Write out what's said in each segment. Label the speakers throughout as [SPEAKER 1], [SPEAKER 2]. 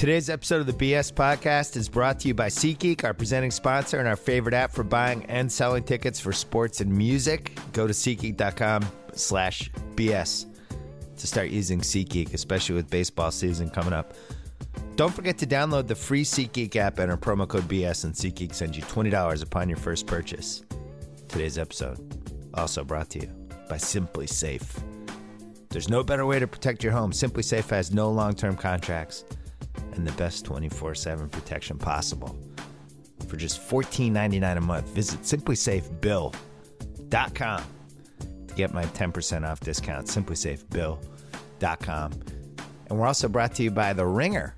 [SPEAKER 1] Today's episode of the BS Podcast is brought to you by SeatGeek, our presenting sponsor and our favorite app for buying and selling tickets for sports and music. Go to SeatGeek.com slash BS to start using SeatGeek, especially with baseball season coming up. Don't forget to download the free SeatGeek app and our promo code BS, and SeatGeek sends you $20 upon your first purchase. Today's episode also brought to you by SimpliSafe. There's no better way to protect your home. SimpliSafe has no long term contracts and the best 24 7 protection possible. For just $14.99 a month, visit simplisafebill.com to get my 10% off discount. Simplisafebill.com. And we're also brought to you by The Ringer.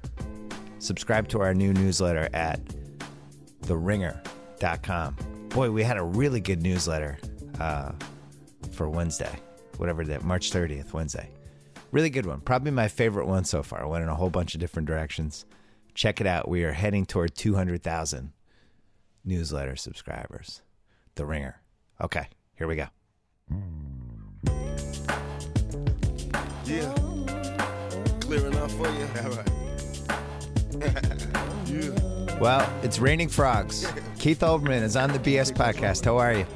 [SPEAKER 1] Subscribe to our new newsletter at theringer.com. Boy, we had a really good newsletter uh, for Wednesday, whatever that, March 30th, Wednesday. Really good one. Probably my favorite one so far. Went in a whole bunch of different directions. Check it out. We are heading toward 200,000 newsletter subscribers. The Ringer. Okay, here we go.
[SPEAKER 2] Yeah. Clear enough for you? All right. yeah.
[SPEAKER 1] Well, it's raining frogs. Keith Olbermann is on the BS podcast. How are you?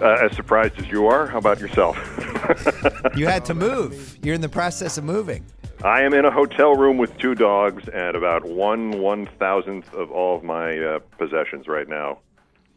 [SPEAKER 3] Uh, as surprised as you are, how about yourself?
[SPEAKER 1] You had to move. You're in the process of moving.
[SPEAKER 3] I am in a hotel room with two dogs and about one one thousandth of all of my uh, possessions right now,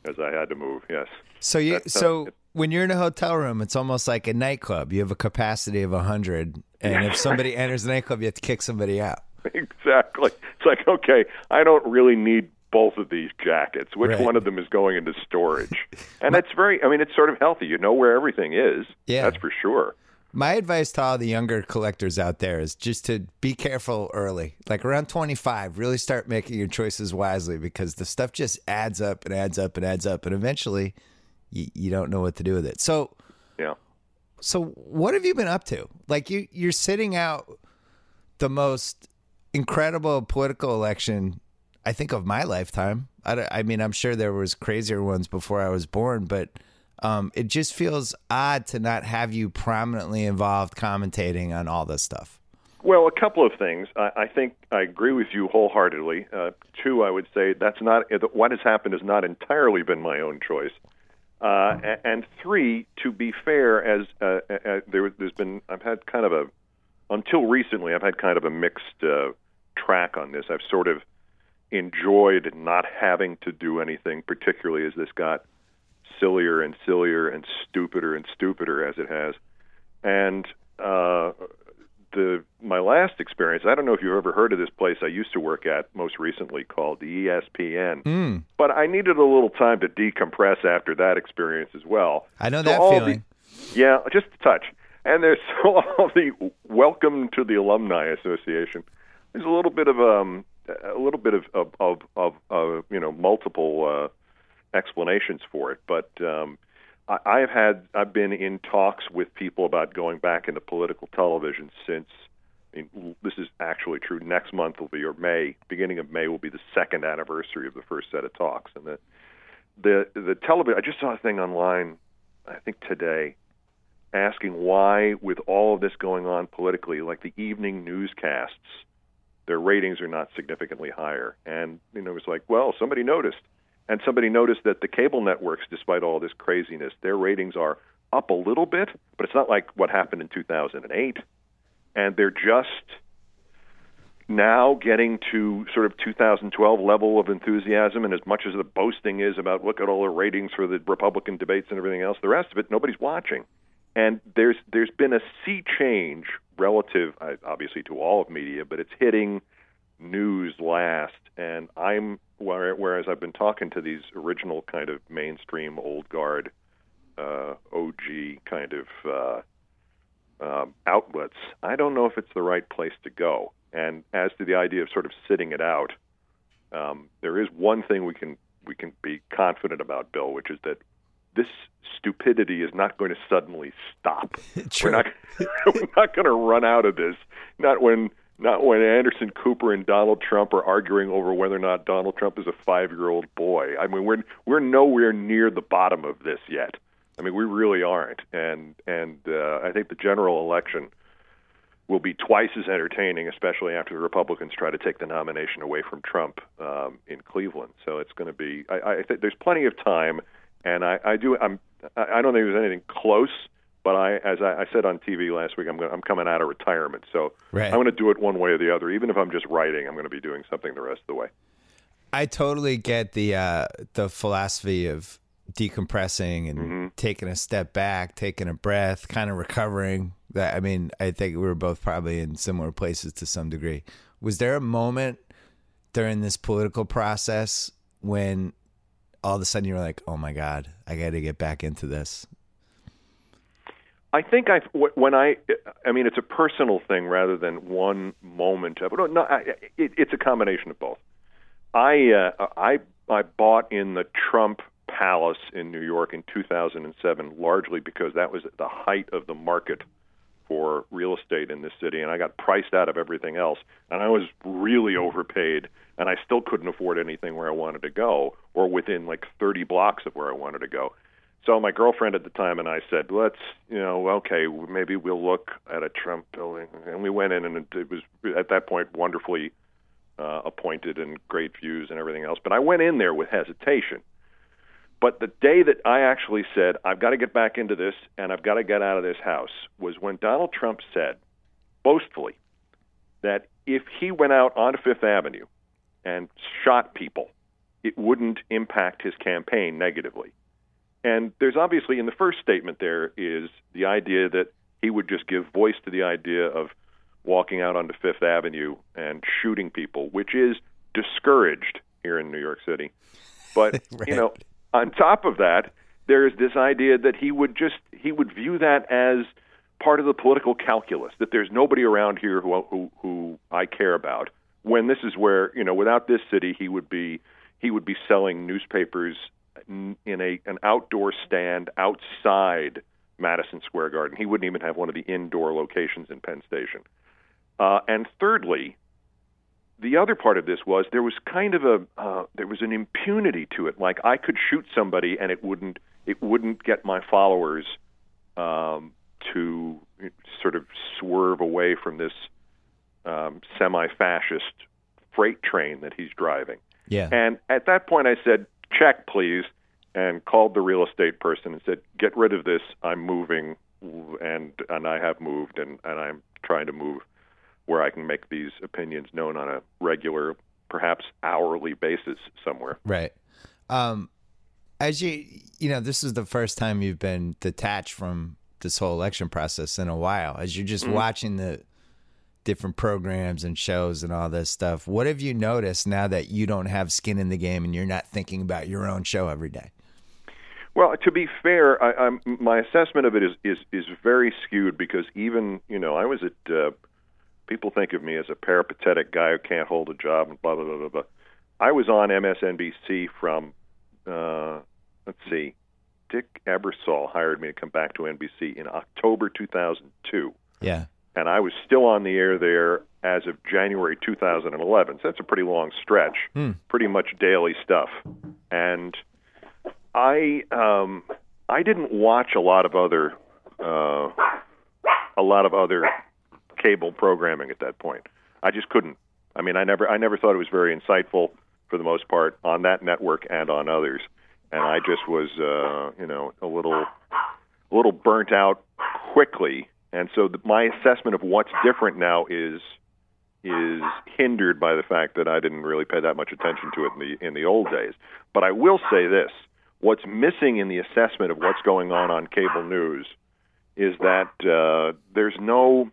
[SPEAKER 3] as I had to move. Yes.
[SPEAKER 1] So you
[SPEAKER 3] That- that-
[SPEAKER 1] so when you're in a hotel room, it's almost like a nightclub. You have a capacity of 100 and if somebody enters the nightclub, you have to kick somebody out.
[SPEAKER 3] exactly. It's like okay, I don't really need both of these jackets. Which
[SPEAKER 1] Right.
[SPEAKER 3] one of them is going into storage? And it's very. I mean, it's sort of healthy. You know where everything is.
[SPEAKER 1] Yeah.
[SPEAKER 3] That's for sure.
[SPEAKER 1] My advice to all the younger collectors out there is just to be careful early. Like around 25, really start making your choices wisely because the stuff just adds up and adds up and adds up. And eventually you, you don't know what to do with it. So,
[SPEAKER 3] Yeah.
[SPEAKER 1] so what have you been up to? Like you, you're sitting out the most incredible political election, I think, of my lifetime. I, I mean, I'm sure there was crazier ones before I was born, but um, it just feels odd to not have you prominently involved commentating on all this stuff.
[SPEAKER 3] Well, a couple of things. I, I think I agree with you wholeheartedly. Uh, two, I would say that's not what has happened has not entirely been my own choice. Uh, and three, to be fair, as uh, uh, there, there's been, I've had kind of a, until recently, I've had kind of a mixed uh, track on this. I've sort of enjoyed not having to do anything, particularly as this got sillier and sillier and stupider and stupider as it has. And uh, the my last experience, I don't know if you've ever heard of this place I used to work at most recently called the ESPN. But I needed a little time to decompress after that experience as well.
[SPEAKER 1] I know
[SPEAKER 3] So
[SPEAKER 1] that
[SPEAKER 3] all the-
[SPEAKER 1] feeling.
[SPEAKER 3] yeah, just a touch. And there's so all the welcome to the alumni association. There's a little bit of um a little bit of of of, of uh, you know multiple uh, explanations for it, but um, I, I have had I've been in talks with people about going back into political television since. I mean, this is actually true. Next month will be, or May, beginning of May will be the second anniversary of the first set of talks, and the the the television. I just saw a thing online, I think today, asking why, with all of this going on politically, like the evening newscasts, their ratings are not significantly higher. And you know, it was like, well, somebody noticed, and somebody noticed that the cable networks, despite all this craziness, their ratings are up a little bit, but it's not like what happened in 2008, and they're just now getting to sort of 2012 level of enthusiasm and as much as the boasting is about look at all the ratings for the Republican debates and everything else the rest of it nobody's watching and there's there's been a sea change relative uh, obviously to all of media but it's hitting news last and I'm whereas I've been talking to these original kind of mainstream old guard uh, OG kind of uh, um, outlets, I don't know if it's the right place to go. And as to the idea of sort of sitting it out, um, there is one thing we can we can be confident about, Bill, which is that this stupidity is not going to suddenly stop.
[SPEAKER 1] True.
[SPEAKER 3] We're not we're not going to run out of this. Not when not when Anderson Cooper and Donald Trump are arguing over whether or not Donald Trump is a five-year-old boy. I mean, we're we're nowhere near the bottom of this yet. I mean, we really aren't. And and uh, I think the general election will be twice as entertaining, especially after the Republicans try to take the nomination away from Trump um, in Cleveland. So it's going to be. I, I think there's plenty of time, and I, I do. I'm. I don't think there's anything close. But I, as I, I said on TV last week, I'm going, I'm coming out of retirement, so
[SPEAKER 1] Right.
[SPEAKER 3] I'm going to do it one way or the other. Even if I'm just writing, I'm going to be doing something the rest of the way.
[SPEAKER 1] I totally get the uh, the philosophy of decompressing and
[SPEAKER 3] Mm-hmm.
[SPEAKER 1] taking a step back, taking a breath, kind of recovering. That I mean, I think we were both probably in similar places to some degree. Was there a moment during this political process when all of a sudden you were like, "Oh my god, I got to get back into this"?
[SPEAKER 3] I think I when I I mean it's a personal thing rather than one moment of it. No, I, it it's a combination of both. I uh, I I bought in the Trump Palace in New York in 2007 largely because that was the height of the market for real estate in this city and I got priced out of everything else and I was really overpaid and I still couldn't afford anything where I wanted to go or within like 30 blocks of where I wanted to go. So my girlfriend at the time and I said, "Let's, you know, okay, maybe we'll look at a Trump building." And we went in, and it, was at that point wonderfully uh, appointed and great views and everything else. But I went in there with hesitation. But the day that I actually said, "I've got to get back into this and I've got to get out of this house," was when Donald Trump said, boastfully, that if he went out onto Fifth Avenue and shot people, it wouldn't impact his campaign negatively. And there's obviously in the first statement there is the idea that he would just give voice to the idea of walking out onto Fifth Avenue and shooting people, which is discouraged here in New York City. But you know, on top of that, there is this idea that he would just he would view that as part of the political calculus that there's nobody around here who who, who I care about. When this is where you know, without this city, he would be he would be selling newspapers in a an outdoor stand outside Madison Square Garden. He wouldn't even have one of the indoor locations in Penn Station. Uh, and thirdly, the other part of this was there was kind of a uh, there was an impunity to it. Like I could shoot somebody and it wouldn't it wouldn't get my followers um, to sort of swerve away from this um, semi-fascist freight train that he's driving.
[SPEAKER 1] Yeah.
[SPEAKER 3] And at that point, I said, check, please, and called the real estate person and said, get rid of this. I'm moving, and and I have moved, and, and I'm trying to move where I can make these opinions known on a regular, perhaps hourly basis somewhere.
[SPEAKER 1] Right. Um, as you, you know, this is the first time you've been detached from this whole election process in a while. As you're just watching the different programs and shows and all this stuff, what have you noticed now that you don't have skin in the game and you're not thinking about your own show every day?
[SPEAKER 3] Well, to be fair, I, I'm, my assessment of it is, is is very skewed because even you know I was at uh, people think of me as a peripatetic guy who can't hold a job and blah blah blah blah. blah. I was on MSNBC from uh, let's see, Dick Ebersol hired me to come back to NBC in October 2002,
[SPEAKER 1] Yeah.
[SPEAKER 3] and I was still on the air there as of January 2011. So that's a pretty long stretch, pretty much daily stuff, and I um, I didn't watch a lot of other uh, a lot of other cable programming at that point. I just couldn't. I mean, I never I never thought it was very insightful for the most part on that network and on others, and I just was uh, you know a little a little burnt out quickly. And so the, my assessment of what's different now is is hindered by the fact that I didn't really pay that much attention to it in the in the old days. But I will say this: what's missing in the assessment of what's going on on cable news is that uh, there's no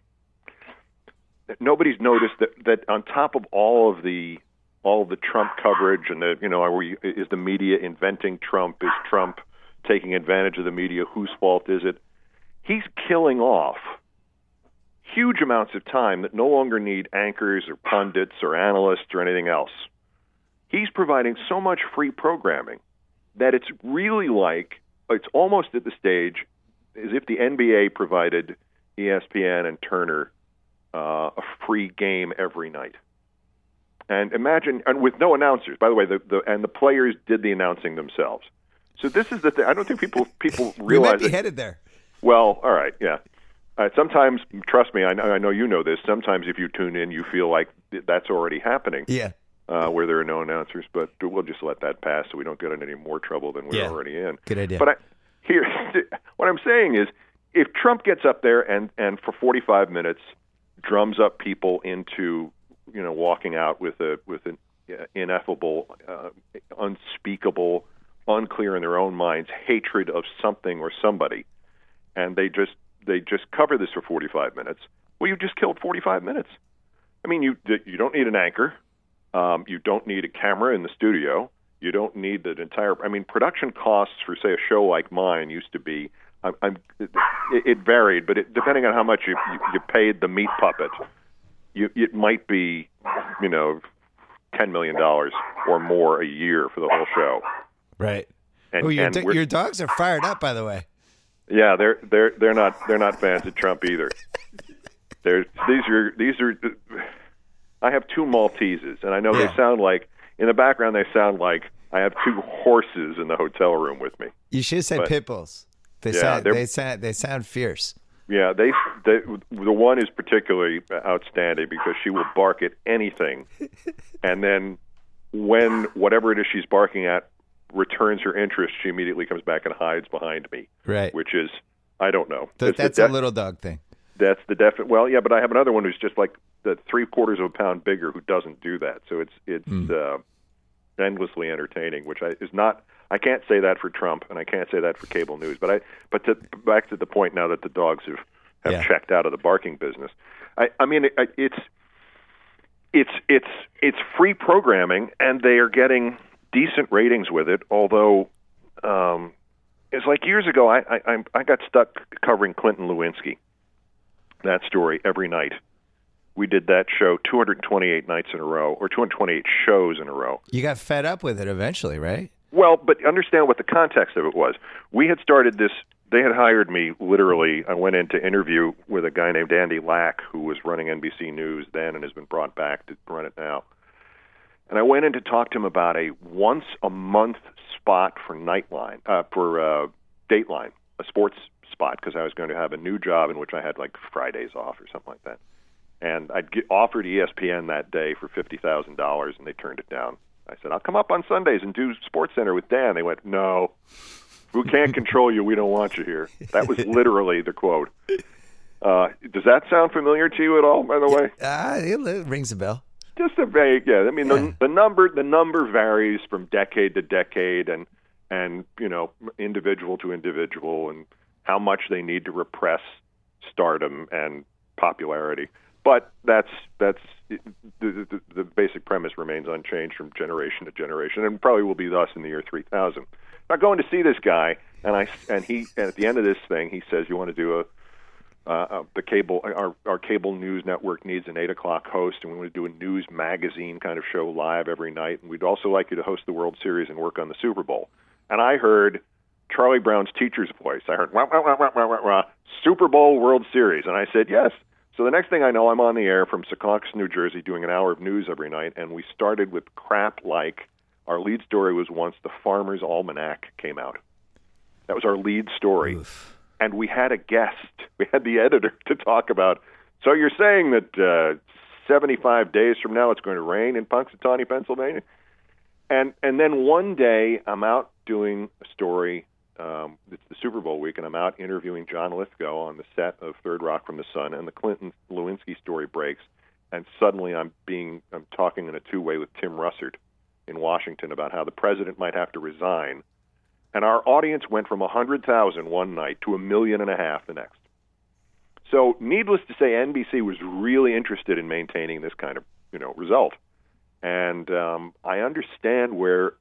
[SPEAKER 3] nobody's noticed that that on top of all of the all of the Trump coverage and the you know are we is the media inventing Trump? Is Trump taking advantage of the media? Whose fault is it? He's killing off huge amounts of time that no longer need anchors or pundits or analysts or anything else. He's providing so much free programming that it's really like it's almost at the stage as if the NBA provided ESPN and Turner uh, a free game every night. And imagine, and with no announcers. By the way, the, the and the players did the announcing themselves. So this is the thing. I don't think people people
[SPEAKER 1] We
[SPEAKER 3] realize.
[SPEAKER 1] might be
[SPEAKER 3] it.
[SPEAKER 1] headed there.
[SPEAKER 3] Well, all right, yeah. Uh, sometimes, trust me, I know, I know you know this. Sometimes, if you tune in, you feel like that's already happening,
[SPEAKER 1] Yeah.
[SPEAKER 3] uh, where there are no announcers. But we'll just let that pass, so we don't get in any more trouble than we're
[SPEAKER 1] Yeah.
[SPEAKER 3] already in.
[SPEAKER 1] Good idea.
[SPEAKER 3] But I, here, what I'm saying is, if Trump gets up there and and for 45 minutes drums up people into, you know, walking out with a with an uh, ineffable, uh, unspeakable, unclear in their own minds hatred of something or somebody, and they just they just cover this for 45 minutes. Well, you just killed 45 minutes. I mean, you you don't need an anchor. Um, you don't need a camera in the studio. You don't need the entire. I mean, production costs for say a show like mine used to be. I'm, I'm it, it varied, but it, depending on how much you, you you paid the meat puppet, you it might be, you know, ten million dollars or more a year for the whole show.
[SPEAKER 1] Right.
[SPEAKER 3] And,
[SPEAKER 1] oh, your,
[SPEAKER 3] and
[SPEAKER 1] do- your dogs are fired up, by the way.
[SPEAKER 3] yeah, they're they're they're not they're not fans of Trump either. They're these are these are. I have two Malteses, and I know
[SPEAKER 1] Yeah.
[SPEAKER 3] they sound like in the background they sound like I have two horses in the hotel room with me.
[SPEAKER 1] You should have said
[SPEAKER 3] But-
[SPEAKER 1] pit bulls. They
[SPEAKER 3] Yeah,
[SPEAKER 1] sound
[SPEAKER 3] they're-
[SPEAKER 1] sound they sound fierce.
[SPEAKER 3] Yeah, they, they the one is particularly outstanding because she will bark at anything, and then when whatever it is she's barking at returns her interest, she immediately comes back and hides behind me,
[SPEAKER 1] Right.
[SPEAKER 3] which is I don't know.
[SPEAKER 1] Th- that's a little dog thing.
[SPEAKER 3] That's the definite. Well, yeah, but I have another one who's just like the three quarters of a pound bigger who doesn't do that. So it's it's uh, endlessly entertaining, which I, is not. I can't say that for Trump, and I can't say that for cable news. But I but to, back to the point now that the dogs have have
[SPEAKER 1] Yeah.
[SPEAKER 3] checked out of the barking business. I I mean it, it's it's it's it's free programming, and they are getting decent ratings with it. Although um, it's like years ago, I I I'm- I got stuck covering Clinton Lewinsky that story every night. We did that show 228 nights in a row, or 228 shows in a row.
[SPEAKER 1] You got fed up with it eventually, right?
[SPEAKER 3] Well, but understand what the context of it was. We had started this. They had hired me literally. I went in to interview with a guy named Andy Lack, who was running NBC News then and has been brought back to run it now. And I went in to talk to him about a once a month spot for Nightline, uh, for uh, Dateline, a sports spot, because I was going to have a new job in which I had like Fridays off or something like that. And I'd get offered ESPN that day for fifty thousand dollars, and they turned it down. I said, "I'll come up on Sundays and do SportsCenter with Dan." They went, "No, we can't control you. We don't want you here." That was literally the quote. Uh, does that sound familiar to you at all? By the way,
[SPEAKER 1] it, it rings a bell.
[SPEAKER 3] just a vague. Yeah, I mean
[SPEAKER 1] Yeah.
[SPEAKER 3] the the number the number varies from decade to decade, and and you know individual to individual, and how much they need to repress stardom and popularity. But that's that's the, the, the basic premise remains unchanged from generation to generation, and probably will be thus in the year 3000. Now, going to see this guy, and I and he and at the end of this thing, he says, "You want to do a uh, the cable our our cable news network needs an eight o'clock host, and we want to do a news magazine kind of show live every night, and we'd also like you to host the World Series and work on the Super Bowl." And I heard Charlie Brown's teacher's voice. I heard wah, wah, wah, wah, wah, wah, wah, Super Bowl World Series, and I said yes. So the next thing I know, I'm on the air from Secaucus, New Jersey, doing an hour of news every night, and we started with crap like our lead story was once the Farmer's Almanac came out. That was our lead story
[SPEAKER 1] Oof.
[SPEAKER 3] and we had a guest. We had the editor to talk about. So you're saying that uh, 75 days from now it's going to rain in Punxsutawney, Pennsylvania? And and then one day I'm out doing a story. Um, it's the Super Bowl week, and I'm out interviewing John Lithgow on the set of Third Rock from the Sun, and the Clinton Lewinsky story breaks, and suddenly I'm being I'm talking in a two way with Tim Russert in Washington about how the president might have to resign and our audience went from a hundred thousand one night to a million and a half the next. So, needless to say, NBC was really interested in maintaining this kind of you know result, and um, I understand where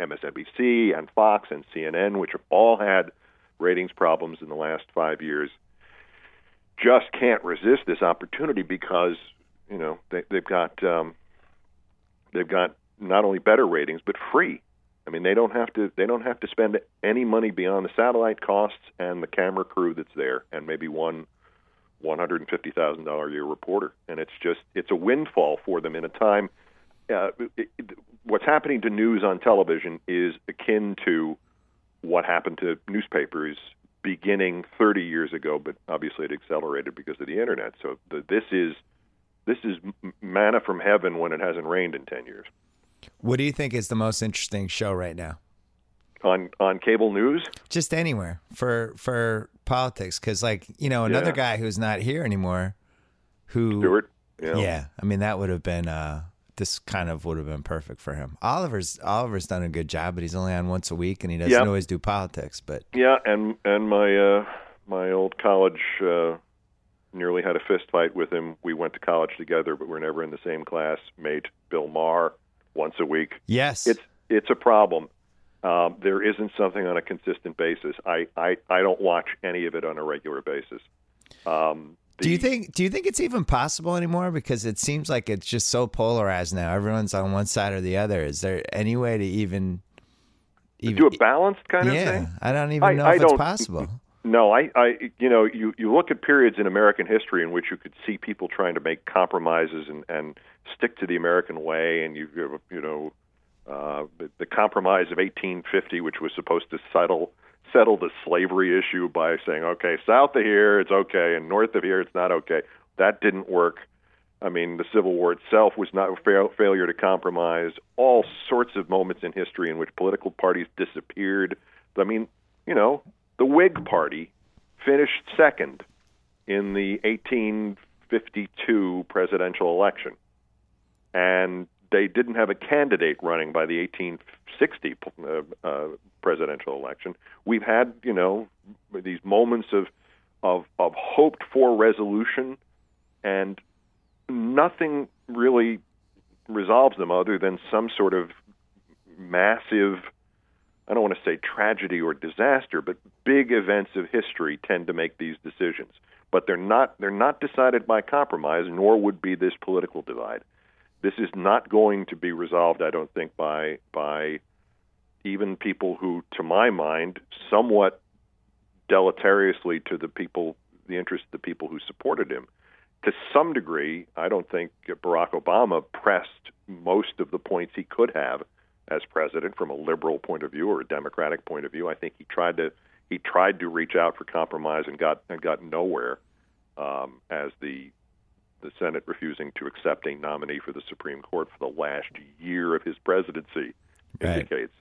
[SPEAKER 3] MSNBC and Fox and CNN, which have all had ratings problems in the last five years, just can't resist this opportunity because you know they, they've got um, they've got not only better ratings but free. I mean, they don't have to they don't have to spend any money beyond the satellite costs and the camera crew that's there, and maybe one one hundred and fifty thousand dollar a year reporter, and it's just it's a windfall for them in a time. Uh, it, what's happening to news on television is akin to what happened to newspapers beginning 30 years ago, but obviously it accelerated because of the internet. So the, this is this is manna from heaven when it hasn't rained in 10 years.
[SPEAKER 1] What do you think is the most interesting show right now?
[SPEAKER 3] On on cable news?
[SPEAKER 1] Just anywhere for for politics cuz like, you know, another
[SPEAKER 3] Yeah.
[SPEAKER 1] guy who's not here anymore who
[SPEAKER 3] Stewart? Yeah.
[SPEAKER 1] Yeah, I mean that would have been uh this kind of would have been perfect for him. Oliver's Oliver's done a good job, but he's only on once a week and he doesn't
[SPEAKER 3] Yep.
[SPEAKER 1] always do politics, but
[SPEAKER 3] Yeah, and and my uh, my old college uh, nearly had a fist fight with him. We went to college together, but we're never in the same class. Mate Bill Maher, once a week.
[SPEAKER 1] yes.
[SPEAKER 3] It's it's a problem. Um, there isn't something on a consistent basis. I, I I don't watch any of it on a regular basis. Um,
[SPEAKER 1] do you think do you think it's even possible anymore because it seems like it's just so polarized now. Everyone's on one side or the other. Is there any way to even even
[SPEAKER 3] do a balanced kind of
[SPEAKER 1] yeah,
[SPEAKER 3] thing?
[SPEAKER 1] I don't even
[SPEAKER 3] I-
[SPEAKER 1] know
[SPEAKER 3] I
[SPEAKER 1] if it's possible.
[SPEAKER 3] No, I, I, you know, you you look at periods in American history in which you could see people trying to make compromises and and stick to the American way, and you you you know, uh, the, the compromise of 1850, which was supposed to settle settle the slavery issue by saying, okay, south of here it's okay, and north of here it's not okay. That didn't work. I mean, the Civil War itself was not a fail, failure to compromise. All sorts of moments in history in which political parties disappeared. I mean, you know, the Whig Party finished second in the 1852 presidential election, and they didn't have a candidate running by the 1860 uh, uh, presidential election. We've had, you know, these moments of of, of hoped for resolution, and nothing really resolves them other than some sort of massive I don't want to say tragedy or disaster, but big events of history tend to make these decisions. But they're not they're not decided by compromise, nor would be this political divide. This is not going to be resolved, I don't think, by by even people who, to my mind, somewhat deleteriously to the people the interest of the people who supported him. To some degree, I don't think Barack Obama pressed most of the points he could have as president from a liberal point of view or a democratic point of view. I think he tried to he tried to reach out for compromise and got and got nowhere um, as the the Senate refusing to accept a nominee for the Supreme Court for the last year of his presidency
[SPEAKER 1] Right.
[SPEAKER 3] indicates.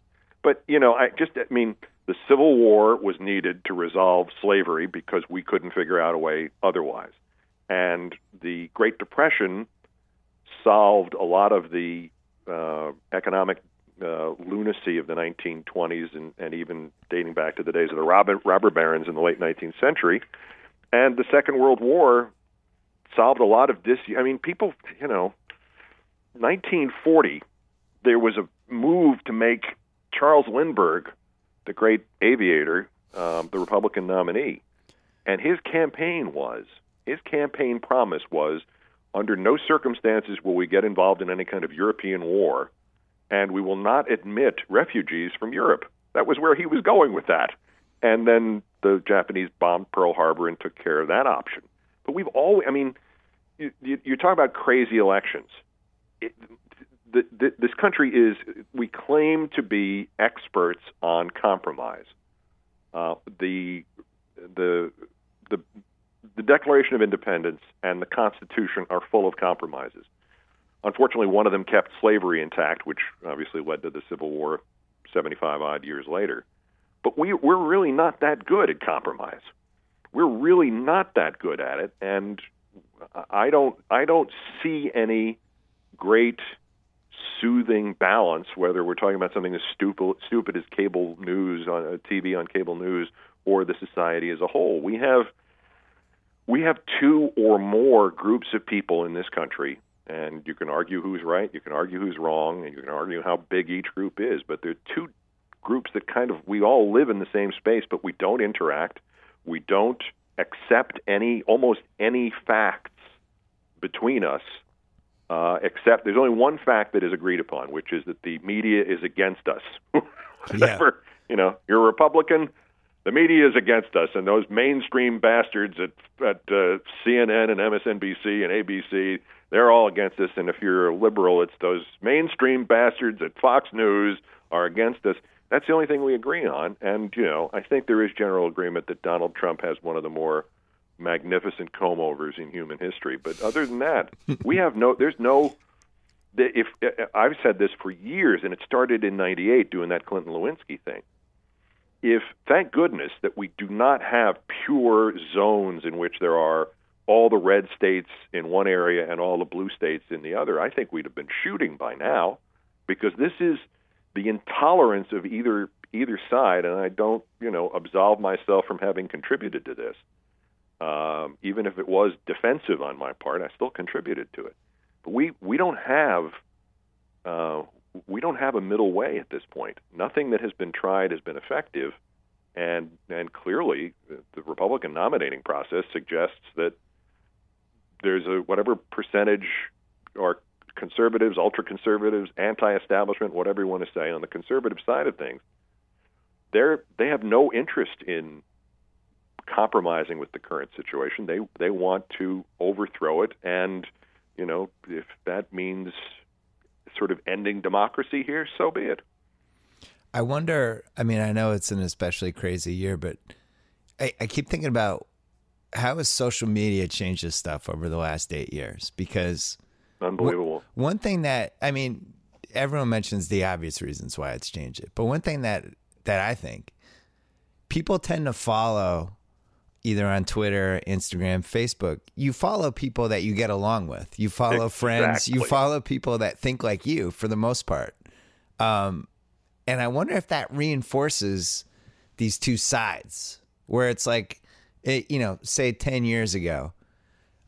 [SPEAKER 3] But you know, I just I mean, the Civil War was needed to resolve slavery because we couldn't figure out a way otherwise, and the Great Depression solved a lot of the uh, economic uh, lunacy of the 1920s and, and even dating back to the days of the robber, robber barons in the late 19th century. And the Second World War solved a lot of dis. I mean, people, you know, 1940, there was a move to make Charles Lindbergh, the great aviator, um, the Republican nominee. And his campaign was, his campaign promise was, under no circumstances will we get involved in any kind of European war, and we will not admit refugees from Europe. That was where he was going with that. And then the Japanese bombed Pearl Harbor and took care of that option. But we've always, I mean, you, you, you talk about crazy elections. It, this country is, we claim to be experts on compromise. Uh, the, the, the, the Declaration of Independence and the Constitution are full of compromises. Unfortunately, one of them kept slavery intact, which obviously led to the Civil War 75 odd years later. But we, we're really not that good at compromise. We're really not that good at it, and I don't, I don't see any great soothing balance. Whether we're talking about something as stupid, stupid as cable news on uh, TV on cable news, or the society as a whole, we have we have two or more groups of people in this country, and you can argue who's right, you can argue who's wrong, and you can argue how big each group is. But there are two groups that kind of we all live in the same space, but we don't interact. We don't accept any almost any facts between us. Uh, except there's only one fact that is agreed upon, which is that the media is against us. Whatever, you know, you're a Republican, the media is against us, and those mainstream bastards at at uh, CNN and MSNBC and ABC, they're all against us. And if you're a liberal, it's those mainstream bastards at Fox News are against us. That's the only thing we agree on. And you know, I think there is general agreement that Donald Trump has one of the more magnificent comb overs in human history. But other than that, we have no. There's no. If uh, uh, I've said this for years, and it started in '98 doing that Clinton Lewinsky thing. If thank goodness that we do not have pure zones in which there are all the red states in one area and all the blue states in the other, I think we'd have been shooting by now, because this is the intolerance of either either side, and I don't, you know, absolve myself from having contributed to this. Um, even if it was defensive on my part, I still contributed to it. But we we don't have uh, we don't have a middle way at this point. Nothing that has been tried has been effective, and and clearly the Republican nominating process suggests that there's a whatever percentage or conservatives, ultra conservatives, anti-establishment, whatever you want to say, on the conservative side of things, they're they have no interest in compromising with the current situation. They they want to overthrow it, and you know if that means sort of ending democracy here, so be it.
[SPEAKER 1] I wonder. I mean, I know it's an especially crazy year, but I, I keep thinking about how has social media changed this stuff over the last eight years? Because
[SPEAKER 3] unbelievable.
[SPEAKER 1] One thing that I mean, everyone mentions the obvious reasons why it's changed it, but one thing that that I think people tend to follow either on Twitter, Instagram, Facebook, you follow people that you get along with. You follow exactly. friends. You follow people that think like you for the most part. Um, and I wonder if that reinforces these two sides where it's like, it, you know, say 10 years ago,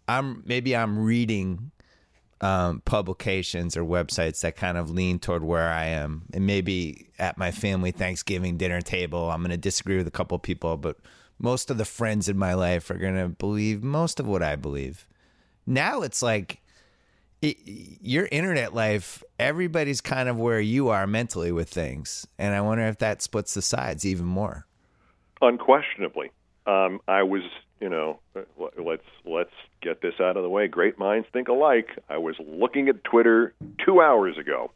[SPEAKER 1] I'm maybe I'm reading um, publications or websites that kind of lean toward where I am. And maybe at my family Thanksgiving dinner table, I'm going to disagree with a couple people, but most of the friends in my life are going to believe most of what I believe. Now it's like it, your internet life, everybody's kind of where you are mentally with things. And I wonder if that splits the sides even more.
[SPEAKER 3] Unquestionably. Um, I was, you know, let's let's get this out of the way. Great minds think alike. I was looking at Twitter two hours ago,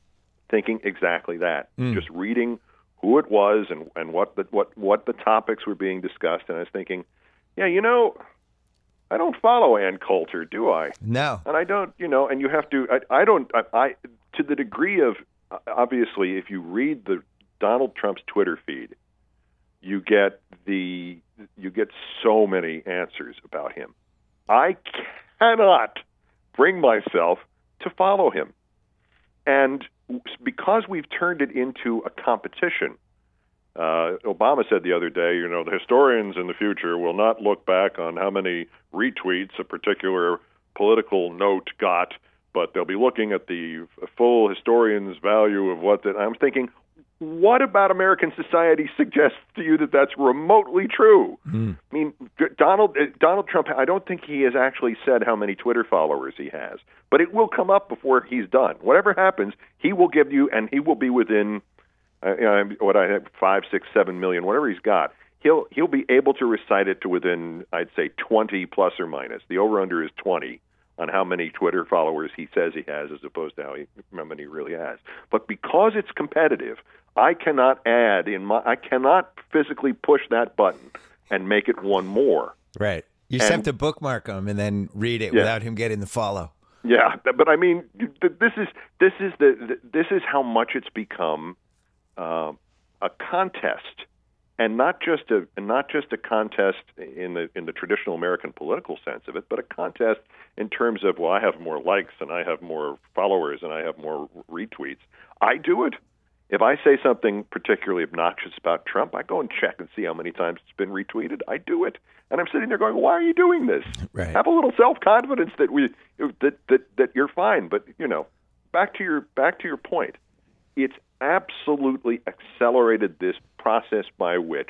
[SPEAKER 3] thinking exactly that. Mm. Just reading who it was and and what the what what the topics were being discussed, and I was thinking, yeah, you know, I don't follow Ann Coulter, do I?
[SPEAKER 1] No,
[SPEAKER 3] and I don't, you know, and you have to. I, I don't. I, I to the degree of obviously, if you read the Donald Trump's Twitter feed, you get the you get so many answers about him. I cannot bring myself to follow him. And because we've turned it into a competition, uh, Obama said the other day, you know, the historians in the future will not look back on how many retweets a particular political note got, but they'll be looking at the full historian's value of what that. I'm thinking, what about American society suggests to you that that's remotely true? Mm. I mean, Donald uh, Donald Trump. I don't think he has actually said how many Twitter followers he has, but it will come up before he's done. Whatever happens, he will give you, and he will be within uh, you know, what I have five, six, seven million, whatever he's got. He'll he'll be able to recite it to within, I'd say, twenty plus or minus. The over under is twenty on how many Twitter followers he says he has as opposed to how, he, how many he really has. But because it's competitive, I cannot add in my I cannot physically push that button and make it one more.
[SPEAKER 1] Right. You just and, have to bookmark him and then read it yeah. without him getting the follow.
[SPEAKER 3] Yeah, but I mean, this is this is the this is how much it's become uh, a contest and not just a and not just a contest in the in the traditional American political sense of it, but a contest in terms of well, I have more likes and I have more followers and I have more retweets. I do it. If I say something particularly obnoxious about Trump, I go and check and see how many times it's been retweeted. I do it, and I'm sitting there going, "Why are you doing this?
[SPEAKER 1] Right.
[SPEAKER 3] Have a little self confidence that we that that that you're fine." But you know, back to your back to your point, it's absolutely accelerated this process by which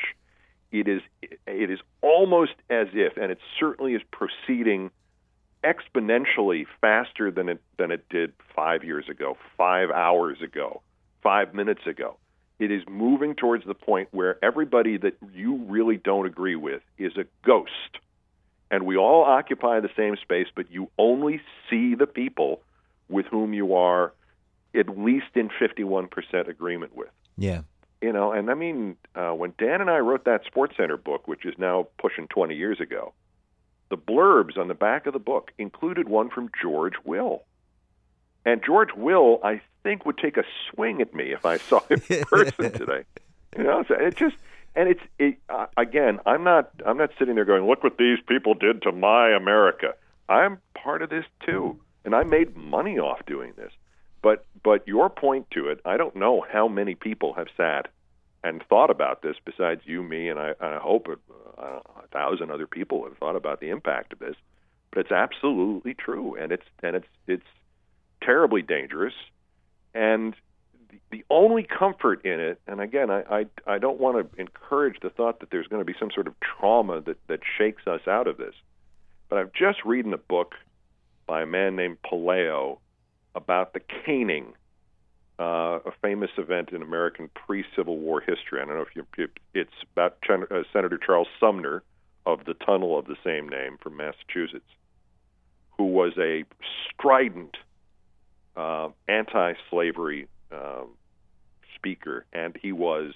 [SPEAKER 3] it is it is almost as if, and it certainly is proceeding exponentially faster than it than it did five years ago, five hours ago, five minutes ago. It is moving towards the point where everybody that you really don't agree with is a ghost. And we all occupy the same space, but you only see the people with whom you are at least in 51% agreement with.
[SPEAKER 1] Yeah.
[SPEAKER 3] you know, and I mean, uh, when Dan and I wrote that SportsCenter book, which is now pushing 20 years ago, the blurbs on the back of the book included one from George Will. And George Will, I think, would take a swing at me if I saw him in person today. You know, so it just and it's it, uh, again, I'm not I'm not sitting there going, look what these people did to my America. I'm part of this too, and I made money off doing this. But but your point to it, I don't know how many people have sat and thought about this besides you, me, and I, I hope it, uh, a thousand other people have thought about the impact of this. But it's absolutely true, and it's and it's it's terribly dangerous. And the, the only comfort in it, and again, I, I I don't want to encourage the thought that there's going to be some sort of trauma that that shakes us out of this. But I've just reading a book by a man named Puleo about the caning, uh, a famous event in American pre-Civil War history. I don't know if you, it's about uh, Senator Charles Sumner of the tunnel of the same name from Massachusetts, who was a strident uh, anti-slavery um, speaker, and he was.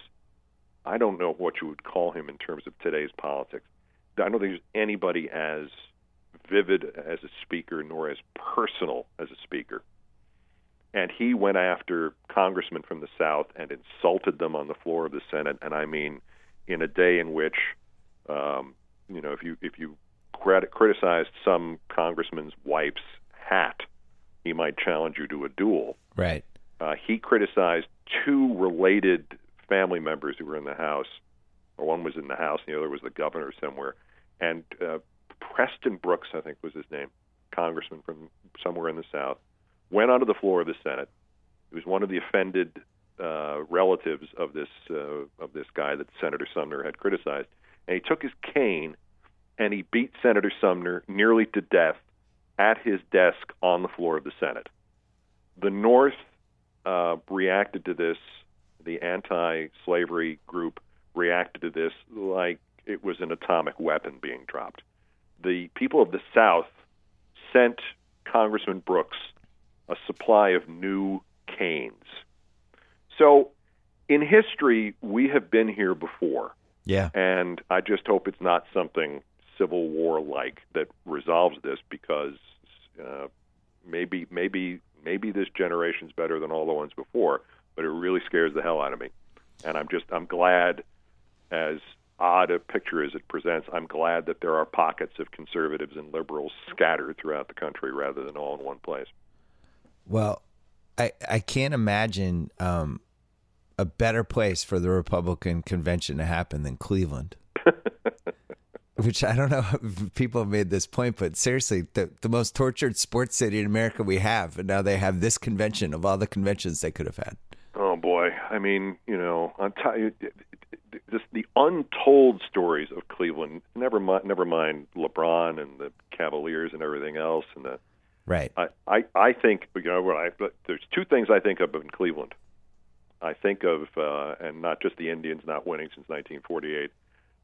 [SPEAKER 3] I don't know what you would call him in terms of today's politics. I don't think there's anybody as vivid as a speaker nor as personal as a speaker and he went after congressmen from the South and insulted them on the floor of the Senate. And I mean, in a day in which, um, you know, if you if you crit- criticized some congressman's wife's hat, he might challenge you to a duel.
[SPEAKER 1] Right.
[SPEAKER 3] Uh, he criticized two related family members who were in the House, or one was in the House, and the other was the governor somewhere. And uh, Preston Brooks, I think was his name, congressman from somewhere in the South went onto the floor of the Senate. He was one of the offended uh, relatives of this uh, of this guy that Senator Sumner had criticized, and he took his cane and he beat Senator Sumner nearly to death at his desk on the floor of the Senate. The North uh, reacted to this. The anti-slavery group reacted to this like it was an atomic weapon being dropped. The people of the South sent Congressman Brooks a supply of new canes. So, in history, we have been here before.
[SPEAKER 1] Yeah.
[SPEAKER 3] And I just hope it's not something Civil War like that resolves this because uh, maybe maybe maybe this generation's better than all the ones before, but it really scares the hell out of me. And I'm just I'm glad as odd a picture as it presents, I'm glad that there are pockets of conservatives and liberals scattered throughout the country rather than all in one place.
[SPEAKER 1] Well, I I can't imagine um, a better place for the Republican convention to happen than Cleveland. Which I don't know if people have made this point, but seriously, the, the most tortured sports city in America we have, and now they have this convention of all the conventions they could have had.
[SPEAKER 3] Oh boy, I mean, you know, on t- just the untold stories of Cleveland. Never mind, never mind LeBron and the Cavaliers and everything else, and the
[SPEAKER 1] Right.
[SPEAKER 3] I, I, I think you know I, there's two things I think of in Cleveland. I think of uh, and not just the Indians not winning since 1948.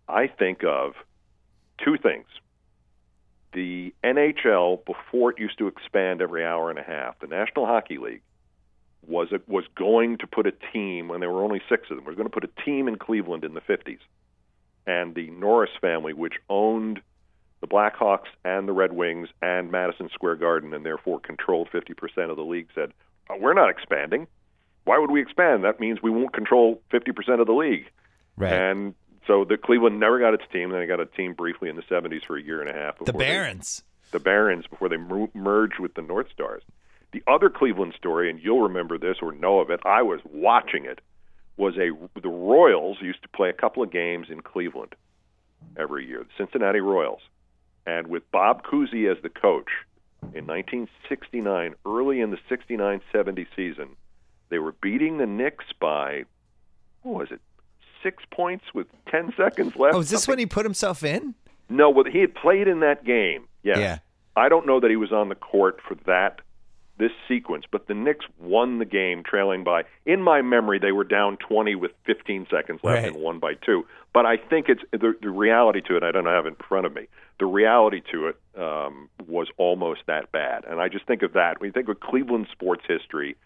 [SPEAKER 3] I think of two things. The NHL before it used to expand every hour and a half. The National Hockey League was a, was going to put a team when there were only six of them. Was going to put a team in Cleveland in the 50s, and the Norris family, which owned the Blackhawks and the Red Wings and Madison Square Garden, and therefore controlled 50% of the league, said, oh, We're not expanding. Why would we expand? That means we won't control 50% of the league.
[SPEAKER 1] Right.
[SPEAKER 3] And so the Cleveland never got its team. Then they got a team briefly in the 70s for a year and a half.
[SPEAKER 1] The Barons.
[SPEAKER 3] They, the Barons before they merged with the North Stars. The other Cleveland story, and you'll remember this or know of it, I was watching it, was a the Royals used to play a couple of games in Cleveland every year, the Cincinnati Royals. And with Bob Cousy as the coach in 1969, early in the 69 70 season, they were beating the Knicks by, what was it, six points with 10 seconds left?
[SPEAKER 1] Oh, is this when he put himself in?
[SPEAKER 3] No, well, he had played in that game. Yes.
[SPEAKER 1] Yeah.
[SPEAKER 3] I don't know that he was on the court for that this sequence, but the Knicks won the game trailing by, in my memory, they were down 20 with 15 seconds left
[SPEAKER 1] Right.
[SPEAKER 3] and won by two. But I think it's the, the reality to it, I don't have it in front of me. The reality to it um, was almost that bad. And I just think of that. When you think of Cleveland sports history,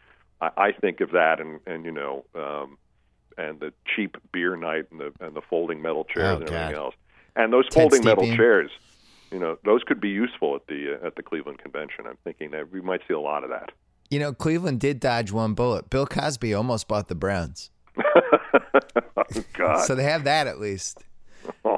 [SPEAKER 3] I, I think of that, and, and you know, um, and the cheap beer night and the and the folding metal chairs
[SPEAKER 1] Oh,
[SPEAKER 3] and everything
[SPEAKER 1] God.
[SPEAKER 3] else. And those
[SPEAKER 1] Ted
[SPEAKER 3] folding metal chairs, you know, those could be useful at the uh, at the Cleveland convention. I'm thinking that we might see a lot of that.
[SPEAKER 1] You know, Cleveland did dodge one bullet. Bill Cosby almost bought the Browns.
[SPEAKER 3] oh God.
[SPEAKER 1] So they have that at least.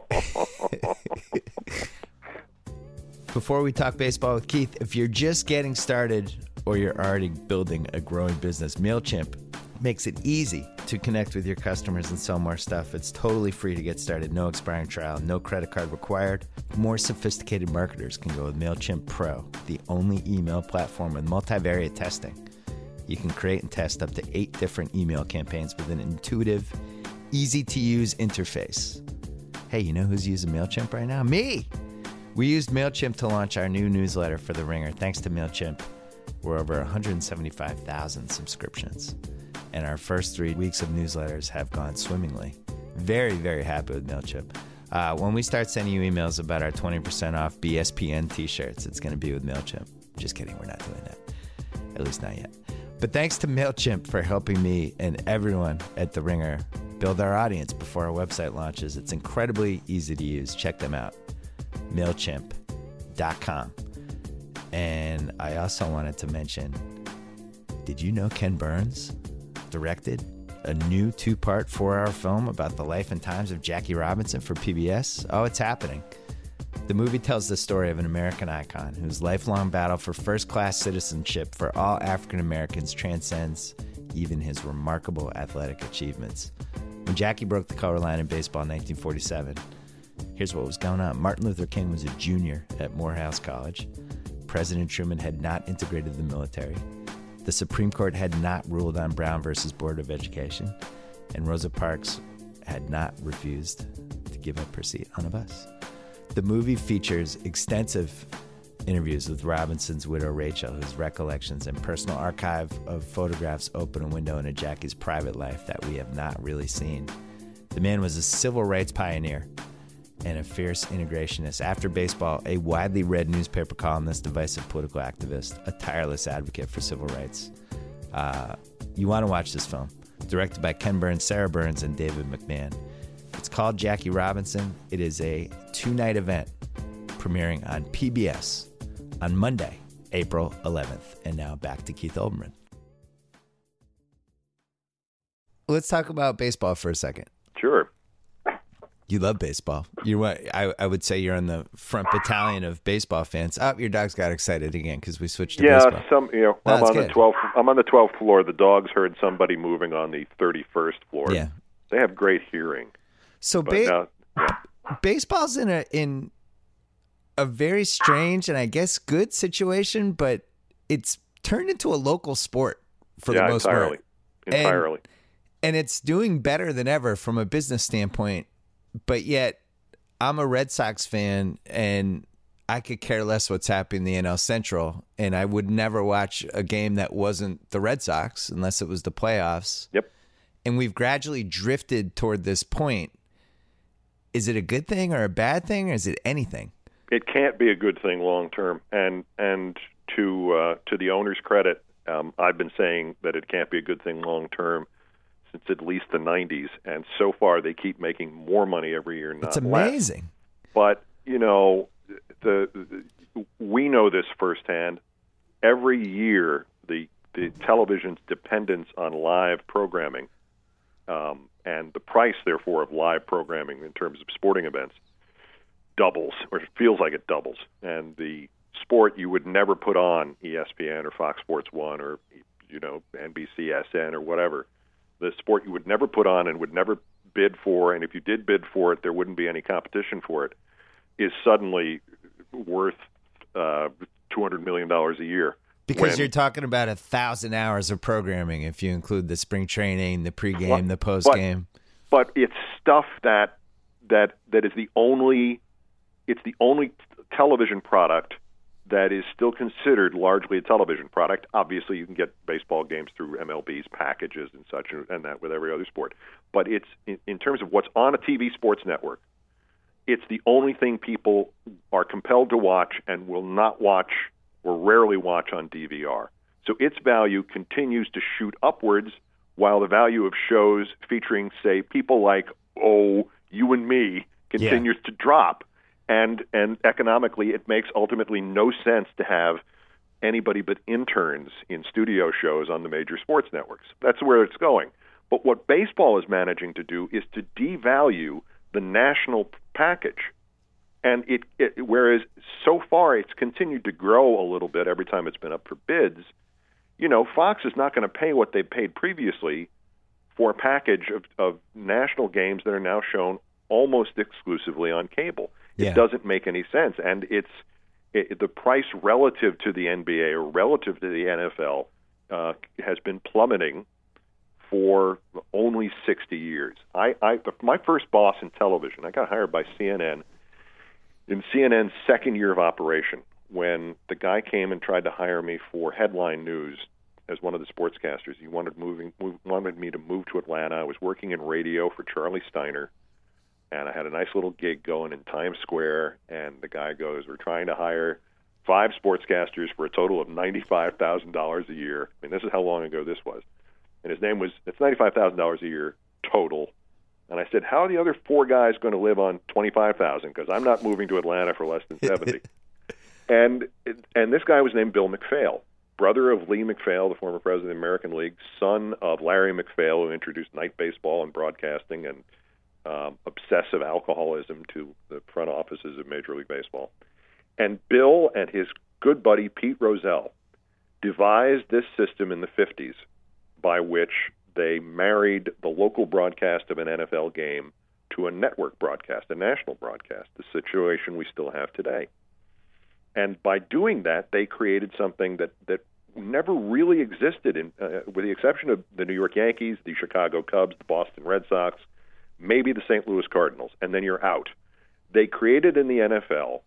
[SPEAKER 1] Before we talk baseball with Keith, if you're just getting started or you're already building a growing business, MailChimp makes it easy to connect with your customers and sell more stuff. It's totally free to get started, no expiring trial, no credit card required. More sophisticated marketers can go with MailChimp Pro, the only email platform with multivariate testing. You can create and test up to eight different email campaigns with an intuitive, easy to use interface. Hey, you know who's using MailChimp right now? Me! We used MailChimp to launch our new newsletter for The Ringer. Thanks to MailChimp, we're over 175,000 subscriptions. And our first three weeks of newsletters have gone swimmingly. Very, very happy with MailChimp. Uh, when we start sending you emails about our 20% off BSPN t shirts, it's going to be with MailChimp. Just kidding, we're not doing that. At least not yet. But thanks to MailChimp for helping me and everyone at The Ringer build our audience before our website launches. It's incredibly easy to use. Check them out. MailChimp.com. And I also wanted to mention did you know Ken Burns directed a new two part, four hour film about the life and times of Jackie Robinson for PBS? Oh, it's happening. The movie tells the story of an American icon whose lifelong battle for first class citizenship for all African Americans transcends even his remarkable athletic achievements. When Jackie broke the color line in baseball in 1947, here's what was going on Martin Luther King was a junior at Morehouse College. President Truman had not integrated the military. The Supreme Court had not ruled on Brown versus Board of Education. And Rosa Parks had not refused to give up her seat on a bus. The movie features extensive interviews with Robinson's widow Rachel, whose recollections and personal archive of photographs open a window into Jackie's private life that we have not really seen. The man was a civil rights pioneer and a fierce integrationist. After baseball, a widely read newspaper columnist, divisive political activist, a tireless advocate for civil rights. Uh, you want to watch this film, directed by Ken Burns, Sarah Burns, and David McMahon. It's called Jackie Robinson. It is a two night event premiering on PBS on Monday, April 11th. And now back to Keith Olbermann. Let's talk about baseball for a second.
[SPEAKER 3] Sure.
[SPEAKER 1] You love baseball. You what? I, I would say you're in the front battalion of baseball fans. Oh, your dogs got excited again because we switched to
[SPEAKER 3] Yeah,
[SPEAKER 1] baseball.
[SPEAKER 3] some you know,
[SPEAKER 1] No,
[SPEAKER 3] I'm on
[SPEAKER 1] good.
[SPEAKER 3] the 12th I'm on the 12th floor. The dogs heard somebody moving on the 31st floor.
[SPEAKER 1] Yeah.
[SPEAKER 3] They have great hearing.
[SPEAKER 1] So
[SPEAKER 3] But
[SPEAKER 1] ba-
[SPEAKER 3] yeah.
[SPEAKER 1] baseball's in a in a very strange and I guess good situation, but it's turned into a local sport for
[SPEAKER 3] yeah,
[SPEAKER 1] the most
[SPEAKER 3] entirely.
[SPEAKER 1] part, And-
[SPEAKER 3] Entirely.
[SPEAKER 1] and it's doing better than ever from a business standpoint. But yet, I'm a Red Sox fan, and I could care less what's happening in the NL Central, and I would never watch a game that wasn't the Red Sox unless it was the playoffs.
[SPEAKER 3] Yep.
[SPEAKER 1] And we've gradually drifted toward this point. Is it a good thing or a bad thing, or is it anything?
[SPEAKER 3] it can't be a good thing long term. And and to uh, to the owner's credit, um, I've been saying that it can't be a good thing long term since at least the 90s. And so far, they keep making more money every year, not
[SPEAKER 1] It's
[SPEAKER 3] less.
[SPEAKER 1] amazing.
[SPEAKER 3] But you know, the, the we know this firsthand. Every year, the the television's dependence on live programming, um, and the price, therefore, of live programming in terms of sporting events, doubles, or it feels like it doubles. And the sport you would never put on ESPN or Fox Sports One or you know NBCSN or whatever, the sport you would never put on and would never bid for, and if you did bid for it, there wouldn't be any competition for it, is suddenly worth uh, two hundred million dollars a year.
[SPEAKER 1] Because
[SPEAKER 3] When-
[SPEAKER 1] you're talking about a thousand hours of programming if you include the spring training, the pregame, the postgame.
[SPEAKER 3] but it's stuff that that that is the only it's the only television product that is still considered largely a television product. Obviously, you can get baseball games through MLB's packages and such, and that with every other sport. But it's in, in terms of what's on a TV sports network. It's the only thing people are compelled to watch and will not watch or rarely watch on DVR. So its value continues to shoot upwards while the value of shows featuring, say, people like oh you and me continues to drop, and and economically it makes ultimately no sense to have anybody but interns in studio shows on the major sports networks. That's where it's going. But what baseball is managing to do is to devalue the national package. And it, it whereas so far it's continued to grow a little bit every time it's been up for bids, you know, Fox is not going to pay what they paid previously for a package of, of national games that are now shown almost exclusively on cable.
[SPEAKER 1] Yeah.
[SPEAKER 3] It doesn't make any sense, and it's it, the price relative to the NBA or relative to the NFL uh, has been plummeting for only 60 years. I, I my first boss in television, I got hired by CNN in CNN's second year of operation when the guy came and tried to hire me for headline news as one of the sportscasters. He wanted moving wanted me to move to Atlanta. I was working in radio for Charlie Steiner and I had a nice little gig going in Times Square. And the guy goes, "We're trying to hire five sportscasters for a total of ninety-five thousand dollars a year." I mean, this is how long ago this was. And his name was it's ninety-five thousand dollars a year total. And I said, "How are the other four guys going to live on twenty-five thousand? Because I'm not moving to Atlanta for less than seventy. and and this guy was named Bill MacPhail, brother of Lee MacPhail, the former president of the American League, son of Larry MacPhail, who introduced night baseball and broadcasting and um, obsessive alcoholism to the front offices of Major League Baseball. And Bill and his good buddy Pete Rozelle devised this system in the 50s by which they married the local broadcast of an NFL game to a network broadcast, a national broadcast, the situation we still have today. And by doing that, they created something that, that never really existed, in, uh, with the exception of the New York Yankees, the Chicago Cubs, the Boston Red Sox, maybe the St. Louis Cardinals, and then you're out. They created in the NFL